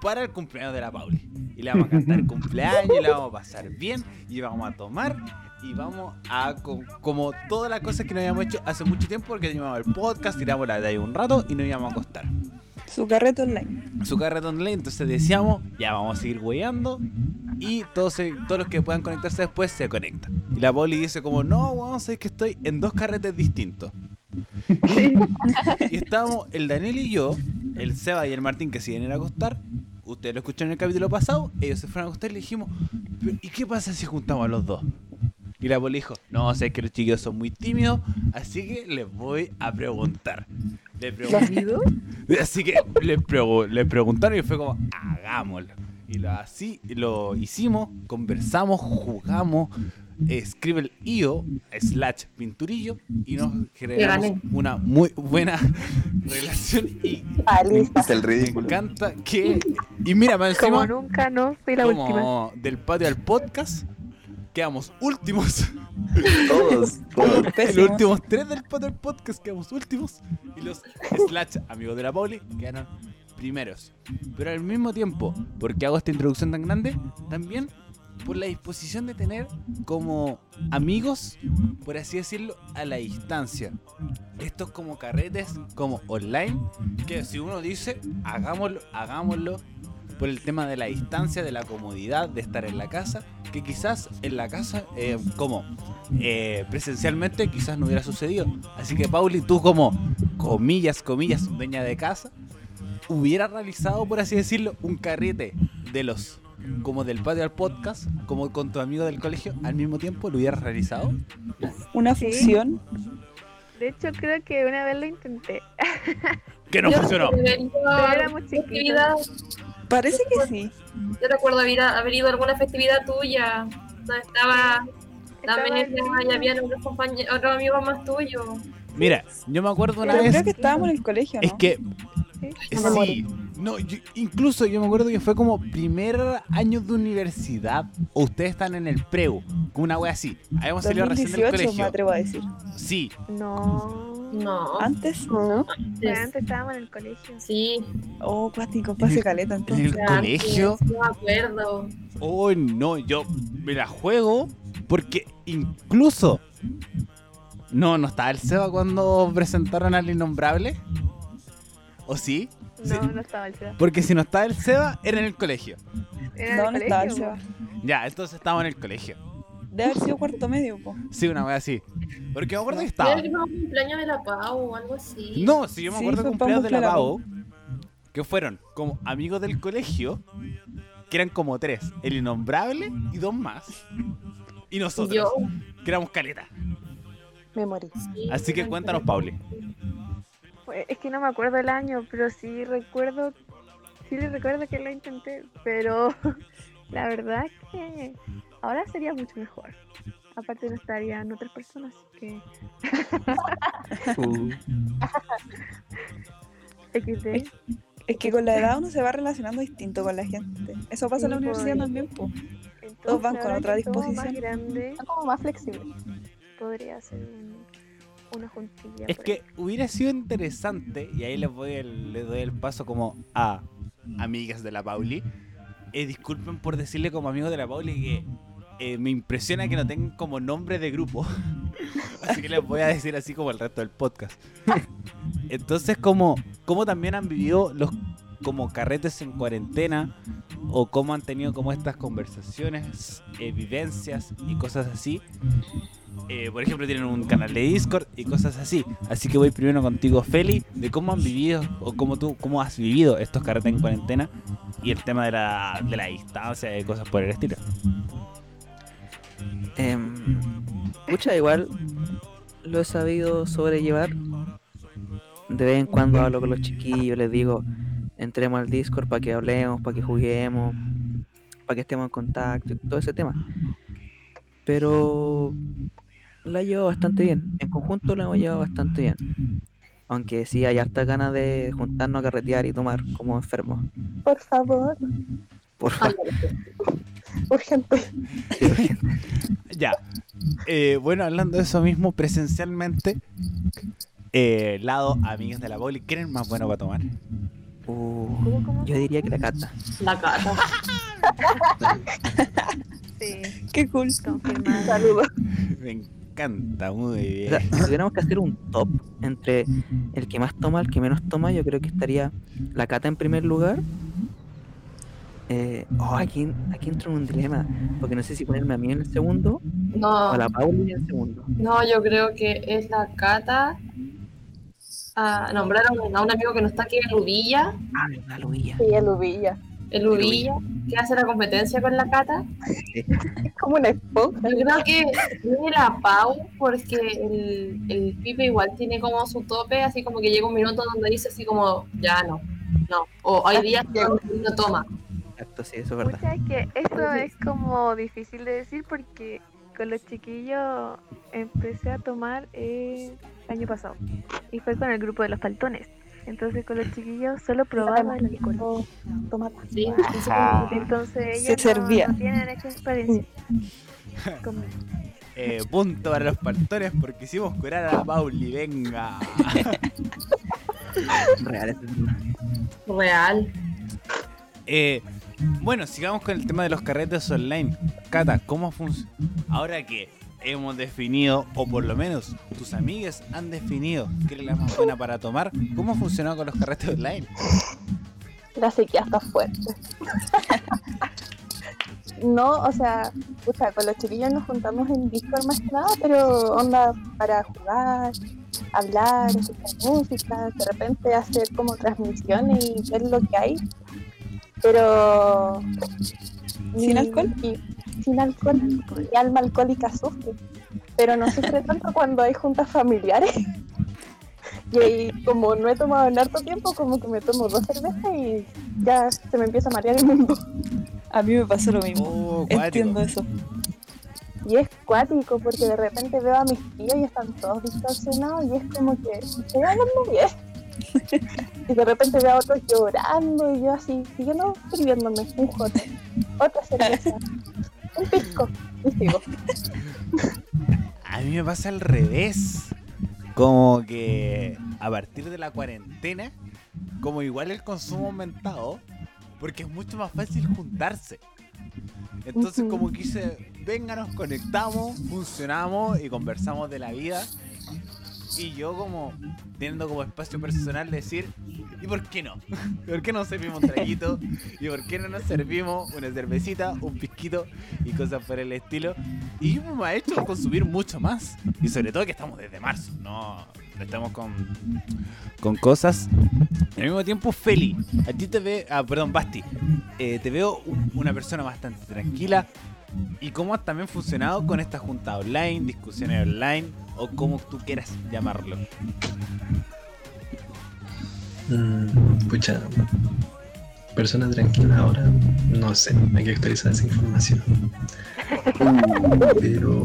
para el cumpleaños de la Pauli. Y le vamos a cantar el cumpleaños, y le vamos a pasar bien, y vamos a tomar, y vamos a co- como todas las cosas que no habíamos hecho hace mucho tiempo, porque teníamos el podcast, tiramos la de ahí un rato y nos íbamos a acostar. Su carrete online. Su carrete online, entonces decíamos, ya vamos a seguir weyando, y todos, todos los que puedan conectarse después se conectan. Y la Pauli dice como, no, vamos a ver que estoy en dos carretes distintos. y estábamos el Daniel y yo, el Seba y el Martín que se iban a acostar. Ustedes lo escucharon en el capítulo pasado. Ellos se fueron a acostar y le dijimos, "Pero, ¿y qué pasa si juntamos a los dos? Y la Poli dijo, no, sé que los chiquillos son muy tímidos, así que les voy a preguntar. Le pregunté, *laughs* así que le, pregu- le preguntaron y fue como, hagámoslo. Y lo, así lo hicimos, conversamos, jugamos, escribe el IO slash pinturillo y nos generamos una muy buena *laughs* relación y. *laughs* Es el me ridículo. encanta que... Y mira, más Como encima, nunca, no fui la última. como del patio al podcast, quedamos últimos. *laughs* Todos, todos. *laughs* Los últimos tres del al podcast quedamos últimos. Y los slash amigos de la Pauli quedaron primeros. Pero al mismo tiempo, porque hago esta introducción tan grande, también por la disposición de tener como amigos, por así decirlo, a la distancia. Estos como carretes, como online, que si uno dice, hagámoslo, hagámoslo, por el tema de la distancia, de la comodidad, de estar en la casa, que quizás en la casa, eh, como eh, presencialmente, quizás no hubiera sucedido. Así que Pauli, tú como, comillas, comillas, dueña de casa, hubiera realizado, por así decirlo, un carrete de los como del patio al podcast, como con tu amigo del colegio, al mismo tiempo lo hubieras realizado. Una Sí. fusión. De hecho, creo que una vez lo intenté. Que no Yo funcionó. Pero éramos festividad. Parece que sí. Yo recuerdo haber, haber ido a alguna festividad tuya, donde estaba la Estaba mesa el- y había otros, amigos más tuyos. Mira, yo me acuerdo una Pero vez. creo que estábamos en el colegio, ¿no? Es que Sí. Sí, no, yo- incluso yo me acuerdo que fue como primer año de universidad o ustedes están en el preu, como una wea así. Habíamos salido recién del 2018 me colegio. atrevo a decir. Sí, No. No. Antes, ¿No? Pero antes estábamos en el colegio. Sí. oh, cuático, pase caleta en entonces. el colegio. No me acuerdo. Oh, no, yo me la juego porque incluso. No, no estaba el Seba cuando presentaron al Innombrable. ¿O sí? No, Sí. no estaba el Seba. Porque si no estaba el Seba, era en el colegio. Era No, en no el estaba el colegio, Seba. Ya, entonces estábamos en el colegio. Debe haber sido cuarto medio, po. Sí, una wea así. Porque me acuerdo que estaba. cumpleaños de la Pau o algo así. No, si yo me Sí, acuerdo para cumpleaños de la. Pau, que fueron como amigos del colegio, que eran como tres, el innombrable y dos más. Y nosotros, Yo. que éramos caleta. Me morí. Sí, Así que cuéntanos. Pauli. Pues, Es que no me acuerdo el año, pero sí recuerdo. Sí le recuerdo que lo intenté, pero *laughs* La verdad que ahora sería mucho mejor. Aparte no estarían otras personas, así que *laughs* Uh, XD. Es que con la edad uno se va relacionando distinto con la gente. Eso pasa en la universidad pues. también, pues. Entonces, Todos van con otra disposición. más grande, Son como más flexibles. podría ser un- una juntilla. Es que ahí. hubiera sido interesante, y ahí les, voy el, les doy el paso como a amigas de la Pauli. Eh, disculpen por decirle como amigos de la Pauli que eh, me impresiona que no tengan como nombre de grupo. *laughs* así que les voy a decir así como el resto del podcast. Entonces, como, como también han vivido los como carretes en cuarentena o cómo han tenido como estas conversaciones, eh, vivencias y cosas así. Eh, por ejemplo, tienen un canal de Discord y cosas así. Así que voy primero contigo, Feli, de cómo han vivido o cómo tú cómo has vivido estos carretes en cuarentena y el tema de la, de la distancia y cosas por el estilo. Em, pucha, igual lo he sabido sobrellevar. De vez en cuando hablo con los chiquillos, les digo, entremos al Discord para que hablemos, para que juguemos, para que estemos en contacto y todo ese tema. Pero la llevo bastante bien. En conjunto la hemos llevado bastante bien. Aunque sí hay harta ganas de juntarnos a carretear y tomar como enfermos. Por favor, Por favor. *laughs* urgente. Ya. Eh, bueno, hablando de eso mismo, presencialmente, eh, lado amigas de la Pauli, ¿quién es más bueno para tomar? Uh, ¿Cómo, cómo? yo diría que la cata. La cara. *laughs* Sí, Qué cool. confirmado. Saludos. Me encanta, muy O bien. sea, si tuviéramos que hacer un top entre el que más toma, el que menos toma, yo creo que estaría la cata en primer lugar. Eh, oh, aquí, aquí entro en un dilema, porque no sé si ponerme a mí en el segundo No, o a la Pauli en el segundo. no, yo creo que es la Cata. A nombrar a un, a un amigo que no está aquí, el Ubilla. Ah, Luilla. Sí, el Ubilla. El Ubilla, que hace la competencia con la Cata. *laughs* Es como una esponja. Yo creo que tiene la Pau, porque el, el Pipe igual tiene como su tope, así como que llega un minuto donde dice así como, ya no, no. O hay días que no toma. Exacto, sí, eso es verdad. Pucha, es que eso es como difícil de decir porque con los chiquillos empecé a tomar el año pasado y fue con el grupo de los faltones. Entonces con los chiquillos solo probaba el alcohol. Sí. Entonces Se ellos no- servía. no tienen esa experiencia. *laughs* conmigo. Eh, punto para los pastores porque hicimos curar a la Pauli, venga. *laughs* Real, real. Eh, bueno, sigamos con el tema de los carretes online. Cata, ¿cómo funciona? Ahora que hemos definido, o por lo menos tus amigas han definido qué es la más buena para tomar, ¿cómo ha funcionado con los carretes online? La sequía está fuerte. no, o sea, pucha, con los chiquillos nos juntamos en Discord más que nada, pero onda para jugar, hablar, escuchar música, de repente hacer como transmisiones y ver lo que hay. Pero. ¿Sin alcohol? y- sin alcohol. Mi alma alcohólica sufre. Pero no sufre tanto cuando hay juntas familiares. Y ahí, como no he tomado en harto tiempo, como que me tomo dos cervezas y ya se me empieza a marear el mundo. A mí me pasó lo mismo. Oh. Entiendo eso. Y es cuático porque de repente veo a mis tíos y están todos distorsionados y es como que estoy hablando bien. *laughs* y de repente veo a otros llorando y yo así, siguiendo escribiéndome un jote, otra cerveza, un pisco y sigo. *laughs* A mí me pasa al revés. Como que a partir de la cuarentena, como igual el consumo aumentado, porque es mucho más fácil juntarse. Entonces como quise, venga, nos conectamos, funcionamos y conversamos de la vida. Y yo como teniendo como espacio personal decir, ¿y por qué no? *laughs* ¿Por qué no servimos un traguito? ¿Y por qué no nos servimos una cervecita, un pisquito y cosas por el estilo? Y me ha hecho consumir mucho más. Y sobre todo que estamos desde marzo, no estamos con, con cosas. Al mismo tiempo, Feli, a ti te ve, ah, perdón, Basti, eh, te veo un- una persona bastante tranquila. ¿Y cómo has también funcionado con esta junta online, discusiones online o como tú quieras llamarlo? Mm, pucha. persona tranquila ahora, no sé, hay que actualizar esa información. Pero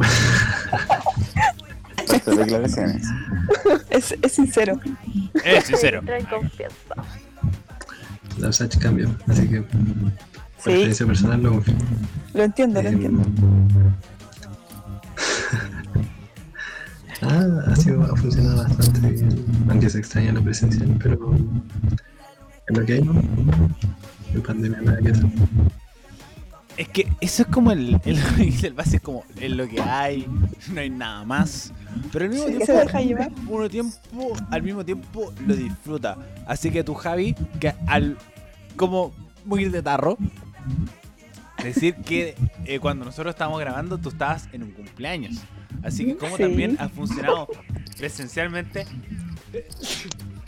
Fuertes declaraciones. Es, es sincero. Es sincero. Entra en confianza. la USACH cambió, así que por Sí, experiencia personal lo confirmo. lo entiendo, lo Eh, entiendo. Ah, ha sido, ha funcionado bastante bien, aunque se extraña lo presencial, pero es lo que hay, ¿no? En pandemia nada que hacer. Es que eso es como el, el, *laughs* el base es como es lo que hay, no hay nada más. Pero al mismo Sí, tiempo, se deja llevar. uno tiempo, al mismo tiempo lo disfruta. Así que tú, Javi, que al como muy de tarro, decir que eh, cuando nosotros estábamos grabando, tú estabas en un cumpleaños. Así que como Sí. también ha funcionado presencialmente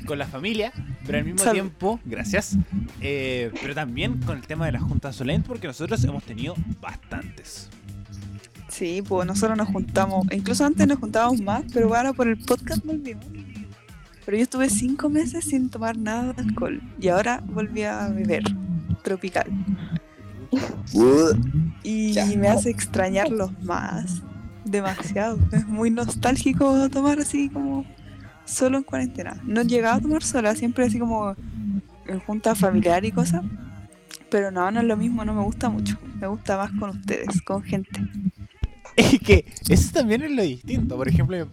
con la familia, pero al mismo Sal- tiempo, gracias, eh, pero también con el tema de las juntas Solent, porque nosotros hemos tenido bastantes. Sí, pues nosotros nos juntamos, incluso antes nos juntábamos más, pero ahora por el podcast volvimos. Pero yo estuve cinco meses sin tomar nada de alcohol y ahora volví a beber tropical. Uh, Y Ya. me hace extrañarlos más. Demasiado. *laughs* Es muy nostálgico tomar así como solo en cuarentena. No llegaba a tomar sola, siempre así como en junta familiar y cosas. Pero no, no es lo mismo, no me gusta mucho. Me gusta más con ustedes, con gente. *laughs* Es que eso también es lo distinto. Por ejemplo,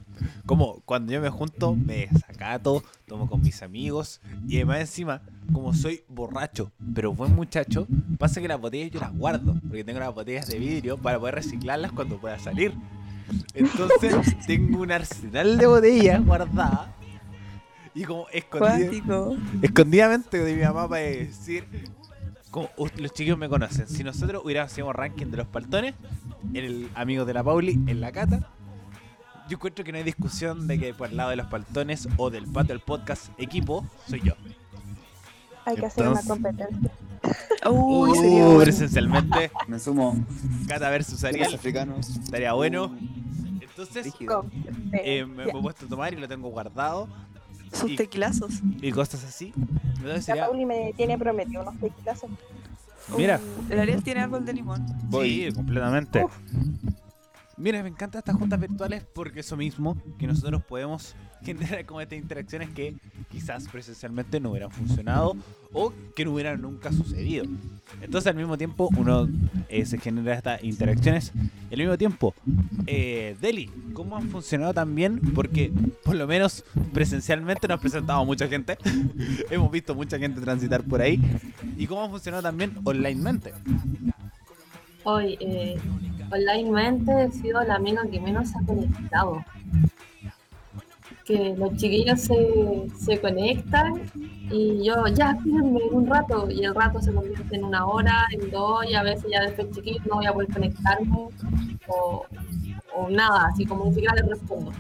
como cuando yo me junto, me desacato, tomo con mis amigos. Y además encima, como soy borracho, pero buen muchacho, pasa que las botellas yo las guardo. Porque tengo las botellas de vidrio para poder reciclarlas cuando pueda salir. Entonces tengo un arsenal de botellas guardadas. Y como escondido, escondidamente de mi mamá para decir, como los chiquillos me conocen, si nosotros hubiéramos hacíamos ranking de los paltones, el amigo de la Pauli en la cata, yo encuentro que no hay discusión de que por el lado de los paltones o del patio del podcast equipo, soy yo. Hay que hacer una Entonces- competencia. Uy, sería Uh, bueno. presencialmente, me sumo. Cata versus Los Ariel, africanos. estaría bueno. Entonces, Rígido. eh, me he puesto a tomar y lo tengo guardado Sus y- tequilazos. y cosas así. Entonces La sería, Pauli me tiene prometido unos tequilas. mira, El Ariel tiene árbol de limón. Sí, completamente. Mira, me encantan estas juntas virtuales porque eso mismo, que nosotros podemos *laughs* generar como estas interacciones que quizás presencialmente no hubieran funcionado o que no hubieran nunca sucedido. Entonces al mismo tiempo uno eh, se genera estas interacciones y al mismo tiempo, eh, Deli, ¿cómo han funcionado también? Porque por lo menos presencialmente nos presentado mucha gente, *laughs* hemos visto mucha gente transitar por ahí y cómo han funcionado también onlinemente. Hoy, eh, onlinemente he sido la amiga que menos ha conectado. Que los chiquillos se, se conectan y yo, ya, espérenme un rato, y el rato se convierte en una hora, en dos, y a veces ya después chiquillos no voy a poder conectarme, o, o nada, así como ni siquiera les respondo.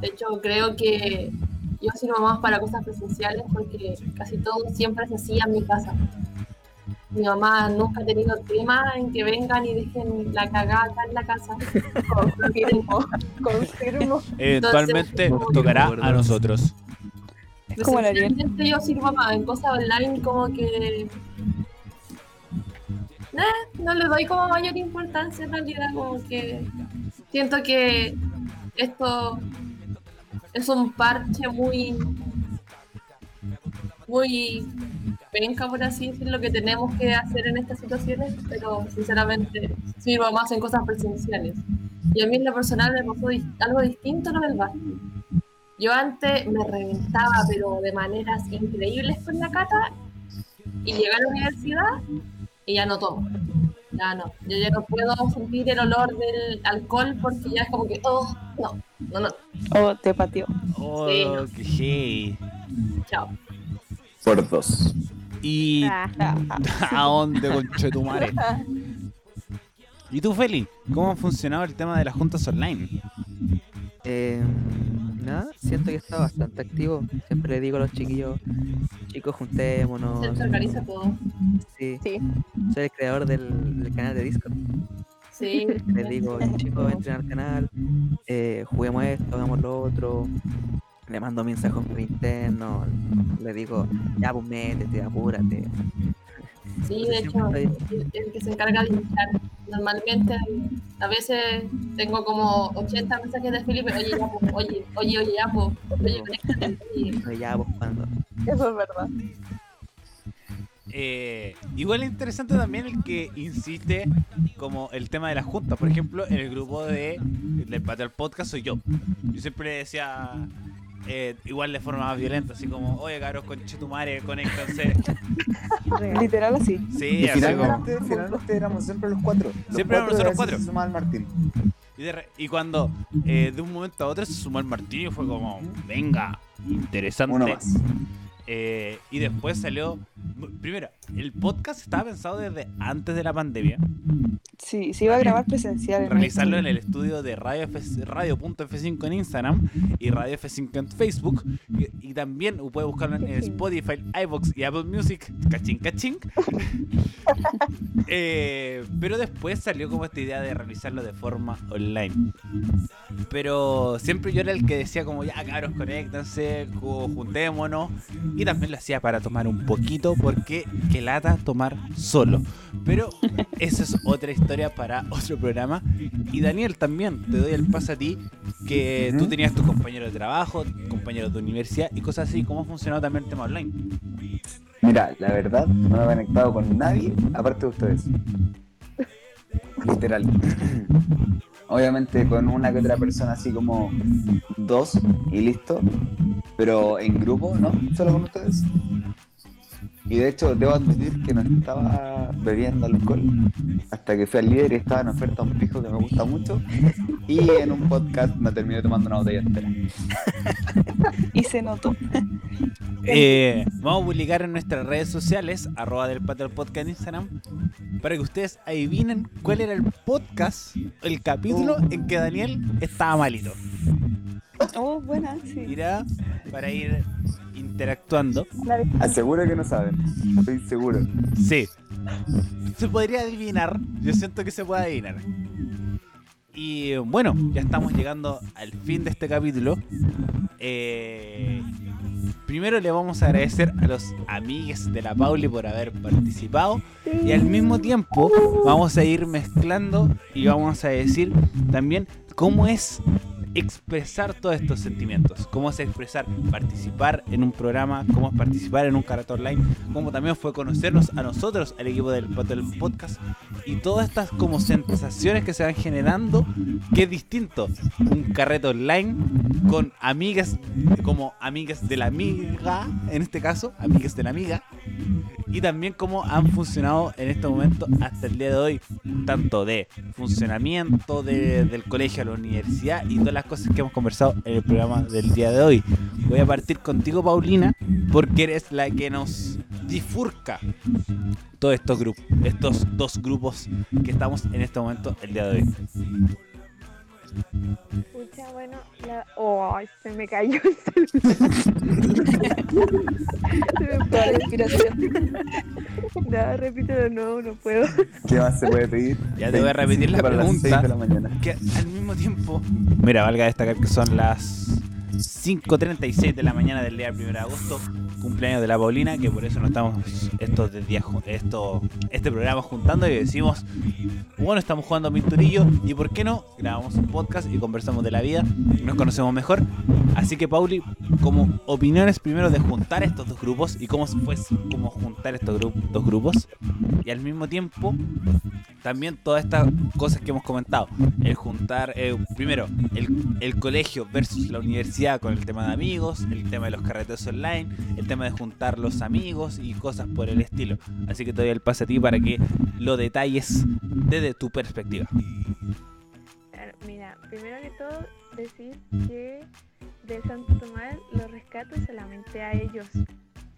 De hecho, creo que yo sirvo más para cosas presenciales porque casi todo siempre se hacía en mi casa. Mi mamá nunca ha tenido tema en que vengan y dejen la cagada acá en la casa. Confirmo. *laughs* Confirmo. Eventualmente nos tocará a nosotros. Es como. Presencialmente yo sirvo más en cosas online como que... Eh, no le doy como mayor importancia en realidad, como que siento que esto es un parche muy muy penca por así decirlo que tenemos que hacer en estas situaciones, pero sinceramente sirvo más en cosas presenciales. Y a mí en lo personal me pasó algo distinto lo del bar. Yo antes me reventaba, pero de maneras increíbles con la cata, y llegué a la universidad y ya no tomo. Ya no. Yo ya no puedo sentir el olor del alcohol porque ya es como que, oh, no, no, no, Oh, te pateó. Oh, Sí. chao. Por dos. ¿Y *laughs* a dónde, conchetumare? ¿Y tú, Feli? ¿Cómo ha funcionado el tema de las juntas online? Eh, nada, siento que está bastante activo. Siempre le digo a los chiquillos, chicos, juntémonos. Se organiza todo. Sí, Sí. soy el creador del, del canal de Discord. Sí. Les digo, chicos, entren al canal, eh, juguemos esto, hagamos lo otro. Le mando mensajes por interno, le digo, ya pues métete, apúrate. Sí, de hecho, el, el que se encarga de invitar. Normalmente, a veces tengo como 80 mensajes de Felipe, oye, ya, po, oye, oye, oye, ya, po, oye, oye. Ya, pues cuando. Eso es verdad. Eh, igual es interesante también el que insiste como el tema de la junta. Por ejemplo, en el grupo de del Patio al Podcast soy yo. Yo siempre decía eh, igual de forma más violenta, así como, oye cabros, conche tu madre, conéctanse. *laughs* Literal así. Sí, Y así como. finalmente, finalmente éramos siempre los cuatro. Los Siempre éramos nosotros veces cuatro. se sumaba el Martín. Y, de re- y cuando eh, de un momento a otro se sumó el Martín y fue como, venga, interesante. Uno más. Eh, y después salió. Primero, el podcast estaba pensado desde antes de la pandemia. Sí, se iba a grabar presencial. en Realizarlo en el estudio de Radio F- Radio.f5 en Instagram y Radio F5 en Facebook. Y, y también puede buscarlo en Spotify, iVoox y Apple Music. Cachín, cachín. *laughs* Eh, pero después salió como esta idea de realizarlo de forma online. Pero siempre yo era el que decía como ya cabros, conéctense, ju- juntémonos. Y también lo hacía para tomar un poquito porque que lata tomar solo. Pero esa es otra historia para otro programa. Y Daniel también, te doy el paso a ti, que tú tenías tus compañeros de trabajo, compañeros de universidad y cosas así. ¿Cómo ha funcionado también el tema online? Mira, la verdad, no me he conectado con nadie aparte de ustedes. Literal. Obviamente con una que otra persona así como dos y listo. Pero en grupo, ¿no? Solo con ustedes. Y de hecho, debo admitir que no estaba bebiendo alcohol hasta que fui al líder y estaba en oferta un pijo que me gusta mucho. Y en un podcast me terminé tomando una botella entera. *laughs* Y se notó. Eh, vamos a publicar en nuestras redes sociales, arroba del Patio del Podcast en Instagram, para que ustedes adivinen cuál era el podcast, el capítulo en que Daniel estaba malito. *laughs* Oh, buena, sí. Mira, para ir interactuando. Aseguro que no saben. Estoy seguro. Sí. Se podría adivinar. Yo siento que se puede adivinar. Y bueno, ya estamos llegando al fin de este capítulo. Eh, primero le vamos a agradecer a los amigues de la Pauli por haber participado. Y al mismo tiempo vamos a ir mezclando y vamos a decir también cómo es expresar todos estos sentimientos, cómo es expresar, participar en un programa, cómo es participar en un karate online, cómo también fue conocernos a nosotros, al equipo del, del podcast, y todas estas como sensaciones que se van generando, que es distinto, un carrete online con amigas, como amigas de la amiga, en este caso, amigas de la amiga, y también cómo han funcionado en este momento hasta el día de hoy, tanto de funcionamiento de- del colegio a la universidad y todas las cosas que hemos conversado en el programa del día de hoy. Voy a partir contigo, Paulina, porque eres la que nos difurca todos estos grupos, estos dos grupos que estamos en este momento el día de hoy. Pucha, bueno, la... Oh, se me cayó el celular. se *laughs* me Toda fue. la inspiración. *laughs* No, repítelo, no, no puedo. ¿Qué más se puede pedir? Ya te voy a repetir la Para las pregunta. seis de la mañana. que al mismo tiempo, mira, valga destacar que son las 5.36 de la mañana del día 1 de agosto, cumpleaños de la Paulina, que por eso no estamos estos esto, este programa juntando y decimos, bueno, estamos jugando a Pinturillo y por qué no, grabamos un podcast y conversamos de la vida, nos conocemos mejor. Así que Pauli, como opiniones primero de juntar estos dos grupos y cómo fue como juntar estos dos grupos y al mismo tiempo también todas estas cosas que hemos comentado. El juntar, eh, primero, el, el colegio versus la universidad con el tema de amigos, el tema de los carretes online, el tema de juntar los amigos y cosas por el estilo. Así que te doy el pase a ti para que lo detalles desde tu perspectiva. Claro, Mira, primero que todo, decir que de Santo Tomás lo rescato solamente a ellos.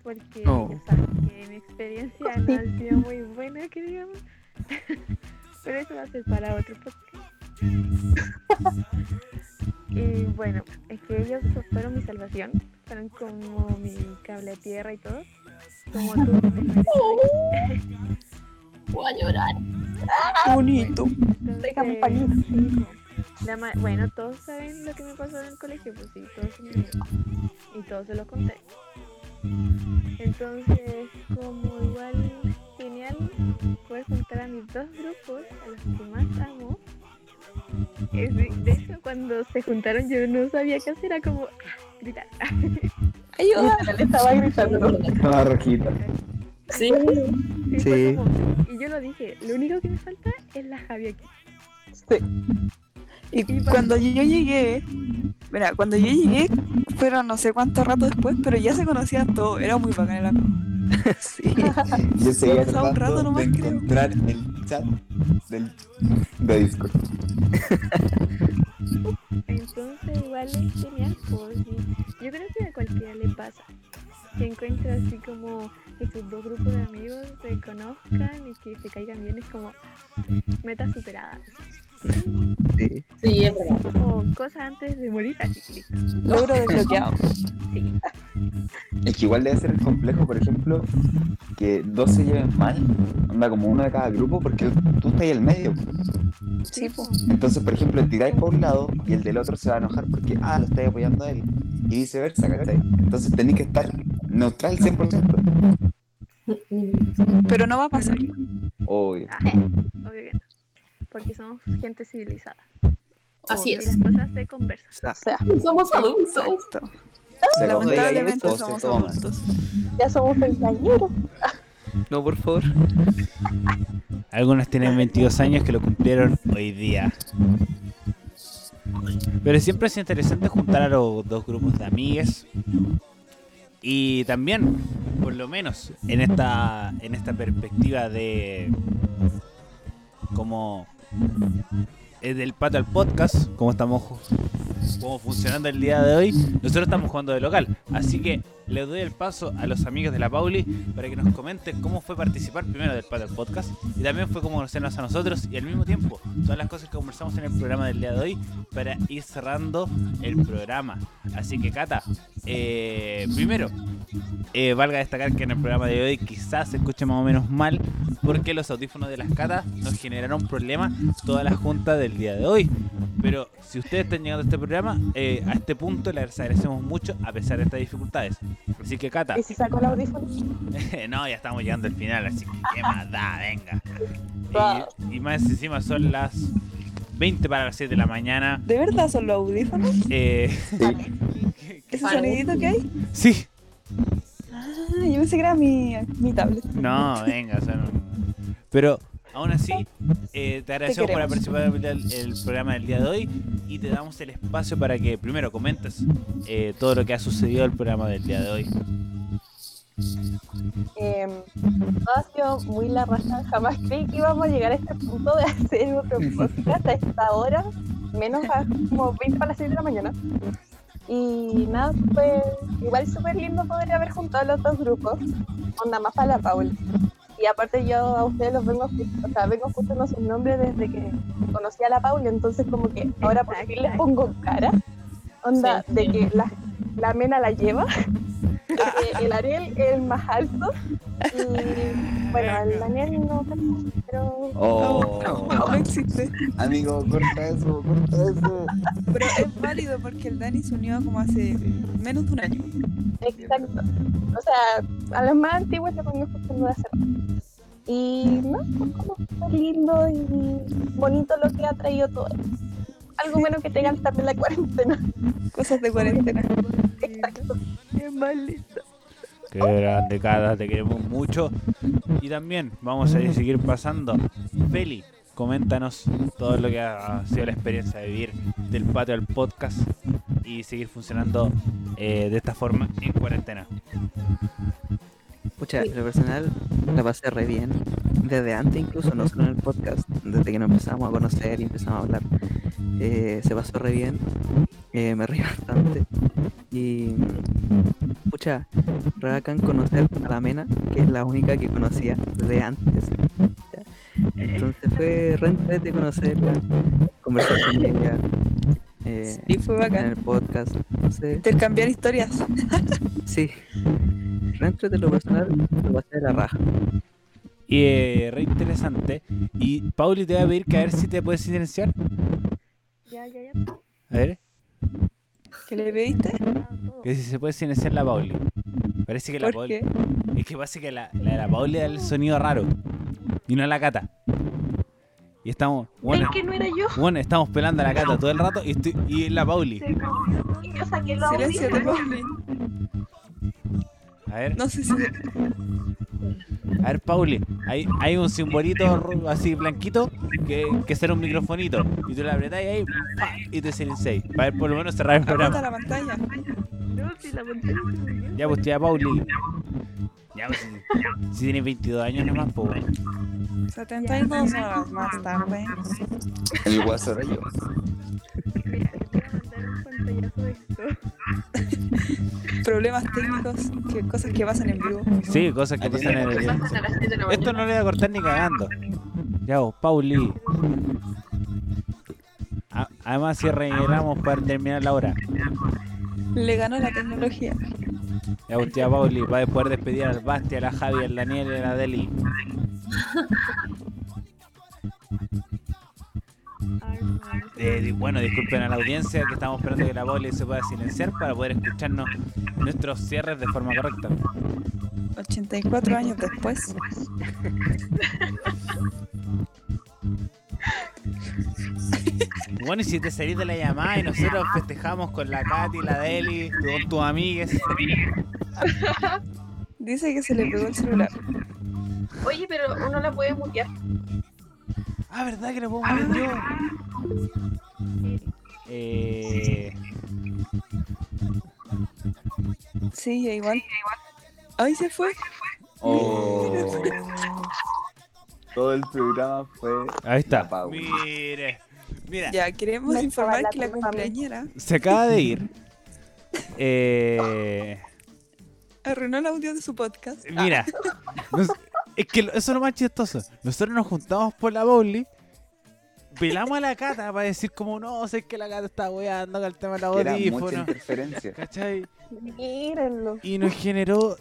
Porque Oh. saben que mi experiencia no ha sido muy buena, que digamos. Pero eso va a ser para otro podcast. y bueno, es que ellos fueron mi salvación. Fueron como mi cable a tierra y todo. Como tú. *laughs* Voy a llorar. Bonito. Déjame pañuelo. La ma- bueno, todos saben lo que me pasó en el colegio, pues sí, todos son amigos. Y todos se lo conté. Entonces, como igual genial poder juntar a mis dos grupos, a los que más amo. De, hecho, cuando se juntaron yo no sabía qué hacer, era como gritar. *laughs* Ayuda. Le estaba gritando. Estaba rojita. Sí, Sí. como- y yo lo dije, lo único que me falta es la Javi aquí. Sí. Y Y cuando yo llegué, mira, cuando yo llegué, fueron no sé cuánto rato después, pero ya se conocían todos, era muy bacán el amigo. *laughs* Sí. Yo seguía un rato tratando nomás, de creo. encontrar el chat del, de Discord. Entonces igual es genial, pues, y yo creo que a cualquiera le pasa. Que encuentre así como que sus dos grupos de amigos se conozcan y que se caigan bien, es como meta superada. Sí. sí, es verdad. O cosas antes de morir, así. Logro *laughs* desbloqueado. Sí. Es que igual debe ser complejo, por ejemplo, que dos se lleven mal, anda como uno de cada grupo, porque tú estás ahí al medio. Sí, po. Entonces, por ejemplo, tiráis por un lado y el del otro se va a enojar porque, ah, lo estáis apoyando a él. Y viceversa, ¿cachai? Entonces tenéis que estar neutral 100%. Pero no va a pasar. Obvio. Porque somos gente civilizada. Así Y es. las cosas se conversan. O sea, Somos adultos. Se Lamentablemente se somos adultos. ya somos veinteañeros. no, por favor. Algunos tienen 22 años que lo cumplieron hoy día. Pero siempre es interesante juntar a los dos grupos de amigues. Y también, por lo menos, en esta, en esta perspectiva de como مثل es del pato al podcast, como estamos como funcionando el día de hoy, nosotros estamos jugando de local. Así que le doy el paso a los amigos de la Pauli para que nos comenten cómo fue participar primero del pato al podcast y también fue cómo conocernos a nosotros y al mismo tiempo todas las cosas que conversamos en el programa del día de hoy para ir cerrando el programa. Así que Cata, eh, primero, eh, valga destacar que en el programa de hoy quizás se escuche más o menos mal porque los audífonos de las catas nos generaron problemas toda la junta del día de hoy. Pero si ustedes están llegando a este programa, eh, a este punto les agradecemos mucho a pesar de estas dificultades. Así que Cata, ¿Y si saco el audífono? *laughs* no, ya estamos llegando al final, así que qué más da, venga. Wow. *laughs* Y, y más encima son las 20 para las 7 de la mañana. ¿De verdad son los audífonos? Eh, *laughs* ¿Ese sonidito que hay? sí, Ah, yo pensé que era mi, mi tablet. No, venga, no. Pero aún así, eh, te agradecemos por participado en el, el programa del día de hoy y te damos el espacio para que primero comentes eh, todo lo que ha sucedido el programa del día de hoy. Eh, todo ha sido muy la raza. Jamás creí que íbamos a llegar a este punto de hacer otro podcast a esta hora, menos a como 20 para las 6 de la mañana. Y nada, fue igual súper lindo poder haber juntado los dos grupos, onda más para la Paul. Y aparte yo a ustedes los vengo, o sea, vengo escuchando sus nombres desde que conocí a la Paul, entonces como que ahora por fin les pongo cara, onda Sí. de que la, la mena la lleva, que *laughs* *laughs* el Ariel es el más alto y bueno, el Daniel no tanto, pero Oh, No existe. amigo, corta eso, corta eso. Pero es válido porque el Dani se unió como hace menos de un año. exacto. O sea, a los más antiguos le pongo escuchando de hace rato. Y no, pues como súper lindo y bonito lo que ha traído todo. Algo bueno que tengan también la cuarentena. *laughs* Cosas de cuarentena. Exacto. Qué mal listo. Qué grande, Cata, te queremos mucho. Y también vamos a seguir pasando. Feli, coméntanos todo lo que ha sido la experiencia de vivir del patio al podcast y seguir funcionando eh, de esta forma en cuarentena. Pucha, en lo personal la pasé re bien. Desde antes incluso, no solo en el podcast, desde que nos empezamos a conocer y empezamos a hablar. eh, se pasó re bien. eh, me reí *laughs* bastante. Y pucha, re bacán conocer a la Mena, que es la única que conocía desde antes. Entonces fue re de conocerla, conversar con ella. eh, Y fue en bacán. el podcast. Entonces, Intercambiar historias. sí. Dentro de lo personal, lo pasé de la raja. Y eh, re interesante. Y Pauli te voy a pedir que a ver si te puedes silenciar. Ya, ya, ya. A ver, ¿Qué le pediste? Ah, que si se puede silenciar la Pauli. Parece que la ¿Por Pauli. qué? Es que pasa que la, la, la Pauli da el sonido raro. Y no la cata. Y estamos. Bueno, Es que no era yo. bueno, estamos pelando a la cata todo el rato y, estoy, y es la Pauli. Yo saqué Silencio de audífonos. Pauli. A ver, No sé si. a ver, Pauli. Hay, hay un simbolito así blanquito que, que será un microfonito. Y tú le apretás y ahí ¡pa! y te silenciáis. Para ver por lo menos cerrar el programa. la pantalla. No, si la pantalla se movió. Ya, pues, tía Pauli. Ya, pues, si, si tienes 22 años nomás, pues, bueno. 72 horas más tarde. El guaso yo. Mira, te voy a mandar un pantallazo de esto. *laughs* Problemas técnicos, que, cosas que pasan en vivo. Sí, cosas que pasan en a la Esto no le voy a cortar ni cagando. Ya vos, Pauli. A- además, si rellenamos para terminar la hora. Le ganó la tecnología. Ya vos, tía Pauli, va a poder despedir al Basti, a la Javi, al Daniel y a la Deli. *laughs* Eh, bueno, disculpen a la audiencia que estamos esperando que la Pauli se pueda silenciar para poder escucharnos nuestros cierres de forma correcta. 84 años después. Bueno, y si te salís de la llamada y nosotros festejamos con la Katy, la Deli, con tus amigues. Dice que se le pegó el celular. Oye, pero uno la puede mutear. Ah, ¿verdad que lo puedo poner yo? Eh, Sí, igual. Ay, se fue. Oh. Todo el programa fue. ahí está. Mire, mira, Ya, queremos Me informar que la la culpa a mí. cumpleañera se acaba de ir. *laughs* Eh, arruinó el audio de su podcast. Ah, mira, nos- es que eso es lo más chistoso. Nosotros nos juntamos por la Bowly, pelamos a la cata para decir como no, sé que la cata está weando con el tema de la audífono. interferencia. *laughs* ¿Cachai? Mírenlo. Y nos generó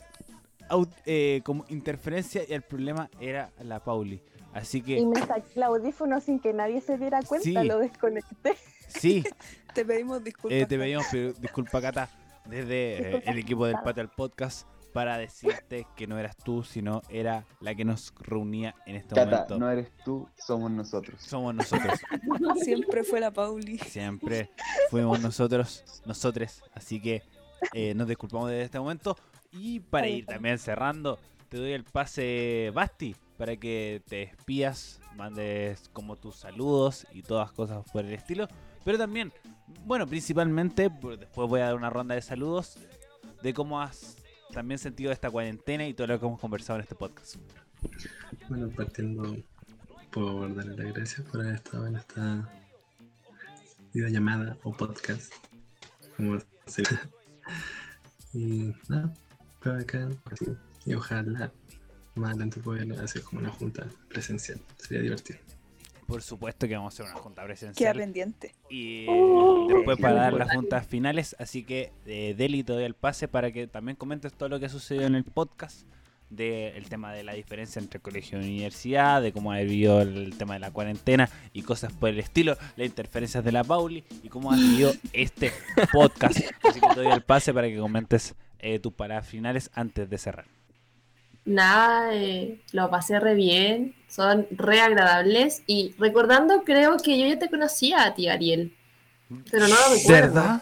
eh, como interferencia y el problema era la Pauli. Así Y que me saqué el audífono sin que nadie se diera cuenta, Sí. lo desconecté. sí, *laughs* Te pedimos disculpas. eh, te pedimos disculpa Cata desde eh, el equipo del al Podcast para decirte que no eras tú, sino era la que nos reunía en este Cata, momento. no eres tú, somos nosotros. Somos nosotros. *laughs* Siempre fue la Pauli. Siempre fuimos nosotros, nosotres. Así que eh, nos disculpamos desde este momento. Y para ir también cerrando, te doy el pase Basti para que te despidas, mandes como tus saludos y todas cosas por el estilo. Pero también, bueno, principalmente, después voy a dar una ronda de saludos de cómo has también sentido esta cuarentena y todo lo que hemos conversado en este podcast. Bueno, partiendo por darle las gracias por haber estado en esta videollamada o podcast, como se Y nada, pero acá, y ojalá más adelante pueda hacer como una junta presencial, sería divertido. Por supuesto que vamos a hacer una junta Queda presencial. pendiente. Y eh, después para dar las juntas finales, así que eh, Deli te doy el pase para que también comentes todo lo que sucedió en el podcast del tema de la diferencia entre colegio y universidad, de cómo ha vivido el tema de la cuarentena y cosas por el estilo, las interferencias de la Pauli y cómo has vivido *laughs* este podcast. Así que te doy el pase para que comentes eh, tus palabras finales antes de cerrar. Nada, eh, lo pasé re bien, son re agradables y recordando creo que yo ya te conocía a ti, Ariel, pero no lo recuerdo. ¿Verdad?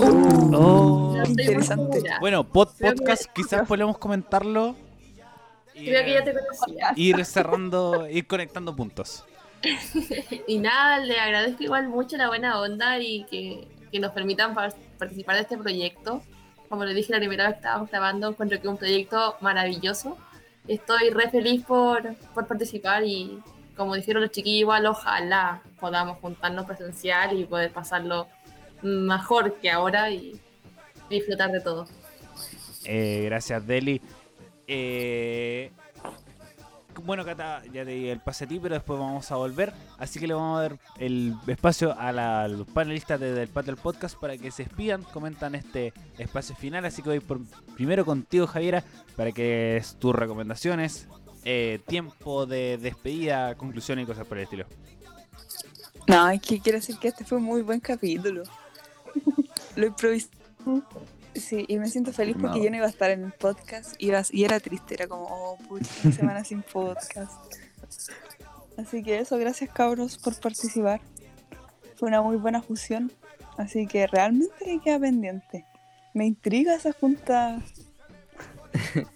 Oh. No estoy muy Interesante. Bueno, pod- que- podcast quizás podemos comentarlo. Y, Creo que ya te eh, conocía. ir cerrando, ir conectando puntos. *laughs* Y nada, le agradezco igual mucho la buena onda y que, que nos permitan par- participar de este proyecto. Como le dije la primera vez que estábamos grabando, encuentro que es un proyecto maravilloso. Estoy re feliz por, por participar y como dijeron los chiquillos, igual ojalá podamos juntarnos presencial y poder pasarlo mejor que ahora y disfrutar de todo. Eh, gracias, Deli. Eh, bueno, Cata, ya te di el pase a ti, pero después vamos a volver. Así que le vamos a dar el espacio a, los panelistas de- del Patio del Podcast para que se despidan, comentan este espacio final. Así que voy por, primero contigo, Javiera, para que tus recomendaciones, eh, tiempo de despedida, conclusión y cosas por el estilo. No, es que quiero decir que este fue un muy buen capítulo. *laughs* Lo improvisé. Sí, y me siento feliz porque No. yo no iba a estar en el podcast iba, y era triste, era como, oh, pucha, una semana sin podcast. Así que eso, gracias cabros por participar. Fue una muy buena fusión, así que realmente me queda pendiente. Me intriga esa junta. *laughs*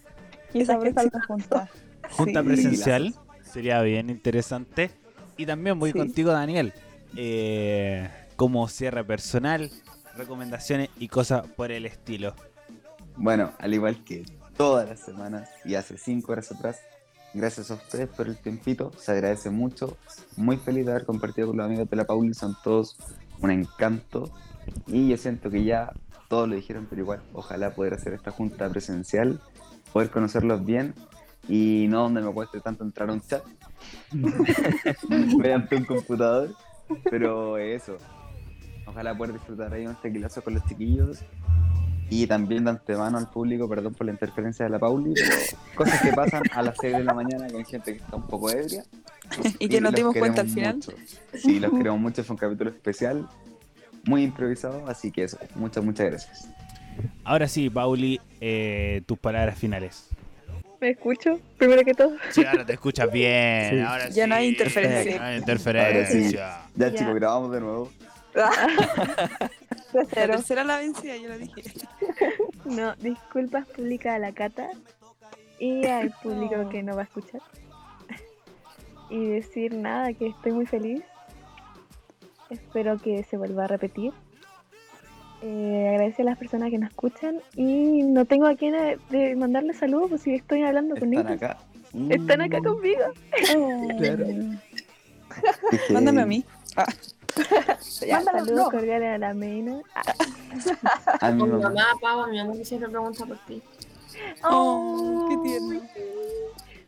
Y esa que próxima junta. Junta Sí. presencial sería bien interesante. Y también voy Sí. contigo, Daniel. Eh, como cierre personal, recomendaciones y cosas por el estilo. Bueno, al igual que todas las semanas y hace cinco horas atrás, gracias a ustedes por el tiempito, se agradece mucho. Muy feliz de haber compartido con los amigos de la Pauli, son todos un encanto. Y yo siento que ya todos lo dijeron, pero igual, ojalá poder hacer esta junta presencial, poder conocerlos bien y no donde me cueste tanto entrar a un chat *laughs* mediante un computador, pero eso. Ojalá poder disfrutar ahí un tequilazo con los chiquillos y también de antemano al público, perdón por la interferencia de la Pauli, pero cosas que pasan a las 6 de la mañana con gente que está un poco ebria. *laughs* Y que nos dimos cuenta al final. mucho. Sí, los queremos mucho, fue un capítulo especial, muy improvisado, así que eso, muchas, muchas gracias. Ahora sí, Pauli, eh, tus palabras finales. ¿Me escucho? Primero que todo. Sí, ahora te escuchas bien. Sí. Ahora Ya no hay sí. interferencia. No hay interferencia. Ya, Ya. chicos, grabamos de nuevo. De *laughs* La cero. tercera la vencida, yo lo dije. *laughs* No, disculpas públicas a la Cata y al público que no va a escuchar. Y decir nada, que estoy muy feliz. Espero que se vuelva a repetir. Eh, agradecer a las personas que nos escuchan y no tengo a quién de, de mandarle saludos, pues si estoy hablando con Están ellos. acá. Están acá Mm, conmigo. *laughs* Claro. Mándame a mí. *laughs* Ya, Saludos no. cordiales a la Mena. Ah, A mi mamá. mamá, Pau, a mi mamá que siempre pregunta por ti. Oh, qué tierno.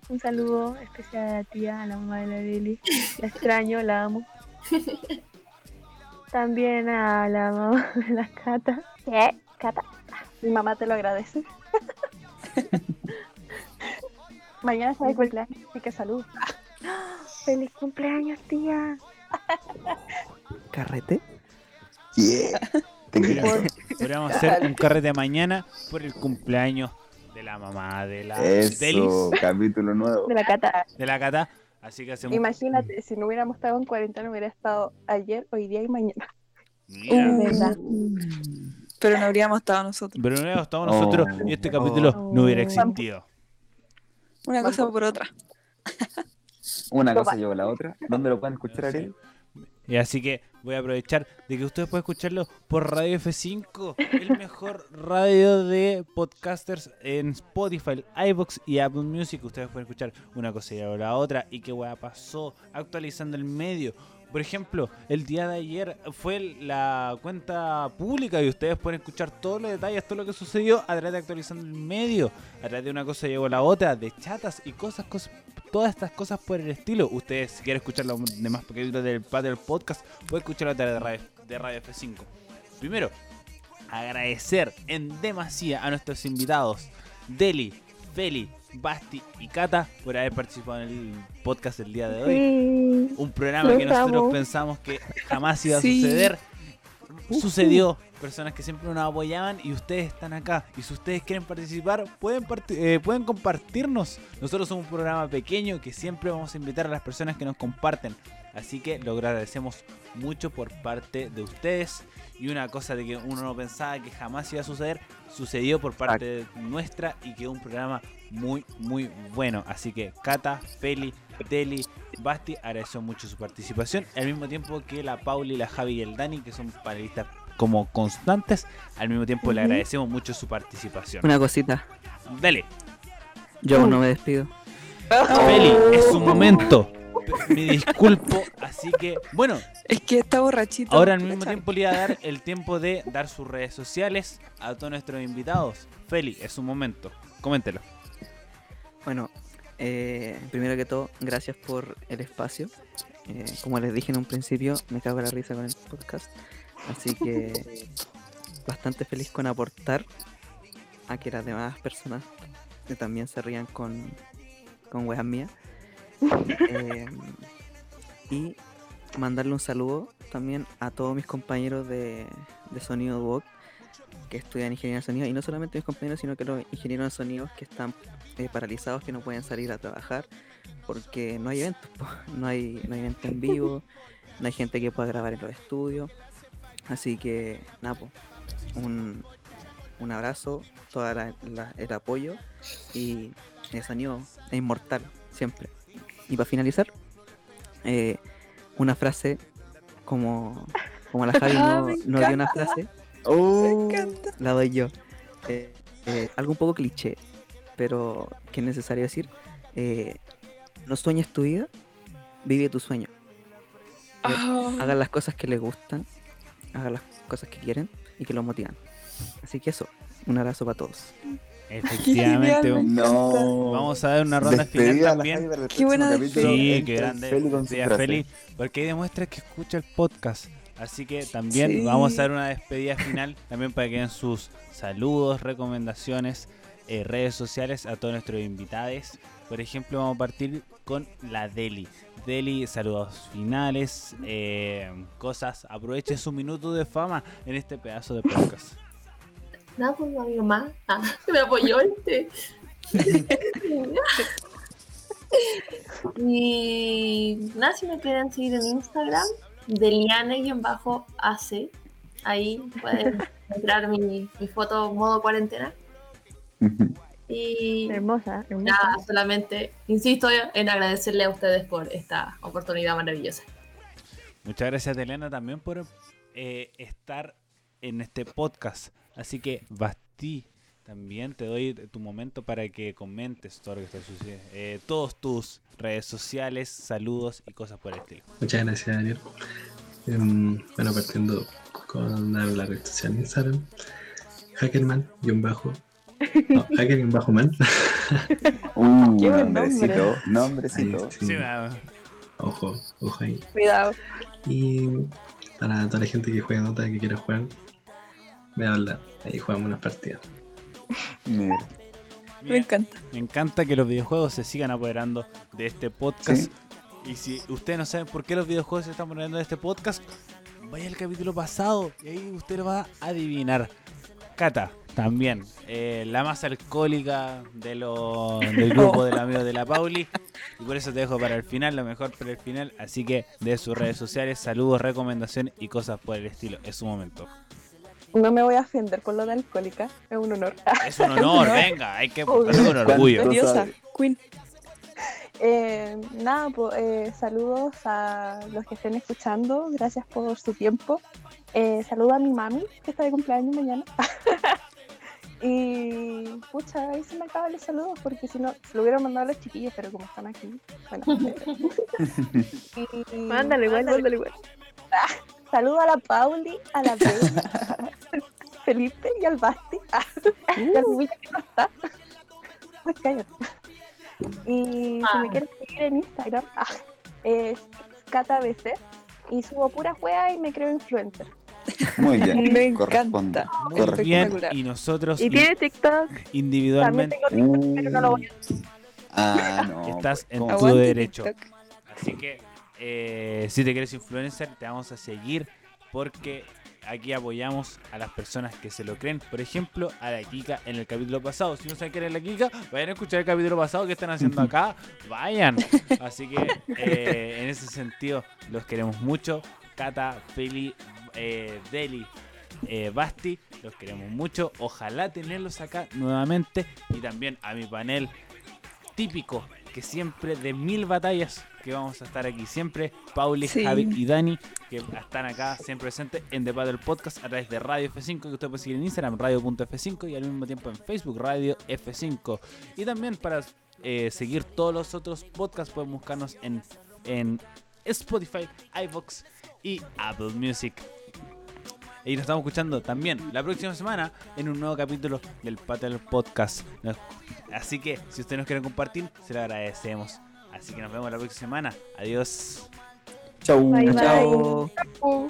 Un saludo especial a la tía, a la mamá de la Lili. La extraño, la amo. También a la mamá de la Cata. ¿Qué? Cata. Mi mamá te lo agradece. *laughs* Mañana de cumpleaños, así que salud. *gasps* ¡Feliz cumpleaños, tía! *laughs* ¿Carrete? Yeah. *laughs* Te. Podríamos hacer un carrete mañana por el cumpleaños de la mamá de la Delis, Eso, capítulo nuevo. De la Cata. de la Cata. Así que hacemos. Imagínate, si no hubiéramos estado en cuarentena, hubiera estado ayer, hoy día y mañana. *laughs* De verdad. Pero no habríamos estado nosotros. pero no estamos nosotros y este capítulo no hubiera existido. Una cosa por otra. Una cosa lleva a la otra. ¿Dónde lo pueden escuchar, Ariel? Y así que voy a aprovechar de que ustedes pueden escucharlo por Radio F5, el *laughs* mejor radio de podcasters en Spotify, iBox y Apple Music. Ustedes pueden escuchar una cosa y la otra y qué weá pasó, actualizando el medio. Por ejemplo, el día de ayer fue la cuenta pública y ustedes pueden escuchar todos los detalles, todo lo que sucedió a través de actualizando el medio, a través de una cosa llegó la otra, de chatas y cosas, cosas, todas estas cosas por el estilo. Ustedes, si quieren escuchar los demás capítulos del Patio del Podcast, pueden escucharlo a través de Radio, de Radio F5. Primero, agradecer en demasía a nuestros invitados, Deli, Feli, Basti y Cata, por haber participado en el podcast del día de hoy. Sí. Un programa que nosotros amo. pensamos que jamás iba a Sí. suceder. Sucedió. Personas que siempre nos apoyaban y ustedes están acá. Y si ustedes quieren participar, pueden, eh, pueden compartirnos. Nosotros somos un programa pequeño que siempre vamos a invitar a las personas que nos comparten. Así que lo agradecemos mucho por parte de ustedes. Y una cosa de que uno no pensaba que jamás iba a suceder, sucedió por parte nuestra y quedó un programa muy, muy bueno. Así que Cata, Feli, Deli, Basti agradeció mucho su participación. Al mismo tiempo que la Pauli, la Javi y el Dani, que son panelistas como constantes, al mismo tiempo le agradecemos mucho su participación. Una cosita. Dale, Yo aún no me despido. *laughs* Feli, es su momento. Me disculpo, así que, bueno, Es que está borrachito. ahora al mismo tiempo le iba a dar el tiempo de dar sus redes sociales a todos nuestros invitados. Feli, es su momento. Coméntelo. Bueno, eh, primero que todo, gracias por el espacio. Eh, como les dije en un principio, me cago en la risa con el podcast. Así que bastante feliz con aportar a que las demás personas que también se rían con, con weas mías. *laughs* Eh, y mandarle un saludo también a todos mis compañeros de, de Sonido Walk, que estudian ingeniería de sonido, y no solamente mis compañeros, sino que los ingenieros de sonido que están eh, paralizados, que no pueden salir a trabajar, porque no hay eventos, po, *laughs* no hay, no hay eventos en vivo, no hay gente que pueda grabar en los estudios. Así que, nada, po, un, un abrazo, todo el apoyo y el sonido es inmortal, siempre. Y para finalizar, eh, una frase como, como la Javi *laughs* Ah, no, no dio una frase, Oh, la doy yo. Eh, eh, algo un poco cliché, pero que es necesario decir. eh, no sueñes tu vida, vive tu sueño. Ah, Hagan las cosas que les gustan, hagan las cosas que quieren y que los motivan. Así que eso, un abrazo para todos. Efectivamente. no. Vamos a dar una ronda final Despedida la también. Qué buena. Sí, qué grande. Feli con su Día frase. feliz, porque ahí demuestra que escucha el podcast. Así que también Sí. vamos a dar una despedida final también para que den sus saludos, recomendaciones, eh, redes sociales a todos nuestros invitados. Por ejemplo, vamos a partir con la Deli. Deli, saludos finales, eh, cosas. Aproveche su minuto de fama en este pedazo de podcast. Nada, pues amigo más. Ah, *laughs* me apoyó este. *laughs* y nada, si me quieren seguir en Instagram, deliane-ac. Ahí pueden encontrar mi, mi foto modo cuarentena. Y Hermosa, hermosa. nada, solamente insisto en agradecerle a ustedes por esta oportunidad maravillosa. Muchas gracias, Elena, también por eh, estar en este podcast. Así que, Basti, también te doy tu momento para que comentes todo lo que está sucediendo. Eh, todos tus redes sociales, saludos y cosas por el estilo. Muchas gracias, Daniel. Em, bueno, partiendo con la red social Instagram, hackerman, guion bajo, no, *laughs* guion bajo man, Uh, Qué buen nombrecito, nombrecito. sí, Sí, ojo, ojo ahí. Cuidado. Y para toda la gente que juega Dota, que quiera jugar, me habla, ahí jugamos unas partidas. Mira. me encanta. me encanta que los videojuegos se sigan apoderando de este podcast. Y si ustedes no saben por qué los videojuegos se están apoderando de este podcast, vaya al capítulo pasado y ahí usted lo va a adivinar. Cata, también, eh, la más alcohólica de lo- *laughs* del grupo de los amigos de la Pauli. Y por eso te dejo para el final, lo mejor para el final. Así que de sus redes sociales, saludos, recomendaciones y cosas por el estilo. Es su momento. No me voy a ofender con lo de alcohólica. Es un honor. *laughs* Es un honor, *laughs* venga, hay que hacer con orgullo. Queen. Eh, nada, pues, eh, saludos a los que estén escuchando. Gracias por su tiempo. Eh, saludo a mi mami, que está de cumpleaños mañana. Y, pucha, ahí se me acaban los saludos, porque si no, se lo hubieran mandado a los chiquillos, pero como están aquí, bueno. *laughs* y, Mándalo igual, mándalo igual. Saludo a la Pauli, a la Bella, *laughs* Felipe y al Basti. y al Will que no está. Pues cállate. Y si Ah. me quieren seguir en Instagram, ah, es catabc y subo pura wea y me creo influencer. Muy bien. *laughs* Me encanta. Muy Correcto. bien, y nosotros Y tiene TikTok. También individualmente tengo TikTok, pero no lo voy a Ah, no. *laughs* estás en ¿cómo? tu Aguante derecho. TikTok. Así que eh, si te quieres influencer, te vamos a seguir porque aquí apoyamos a las personas que se lo creen. Por ejemplo, a la Kika en el capítulo pasado. Si no saben quién es la Kika, vayan a escuchar el capítulo pasado. ¿Qué están haciendo acá? *laughs* Vayan. Así que eh, en ese sentido, los queremos mucho. Cata, Peli, eh, Deli, eh, Basti, los queremos mucho. Ojalá tenerlos acá nuevamente. Y también a mi panel típico que siempre de mil batallas que vamos a estar aquí siempre Pauli, Sí. Javi y Dani que están acá siempre presentes en The Battle Podcast a través de Radio F5 que usted puede seguir en Instagram radio.f5 y al mismo tiempo en Facebook Radio F5 y también para eh, seguir todos los otros podcasts pueden buscarnos en, en Spotify, iVoox y Apple Music y nos estamos escuchando también la próxima semana en un nuevo capítulo del Battle Podcast. Así que si ustedes nos quieren compartir, se lo agradecemos. Así que nos vemos la próxima semana. Adiós. Chau. Bye, bye. Chao. Uh.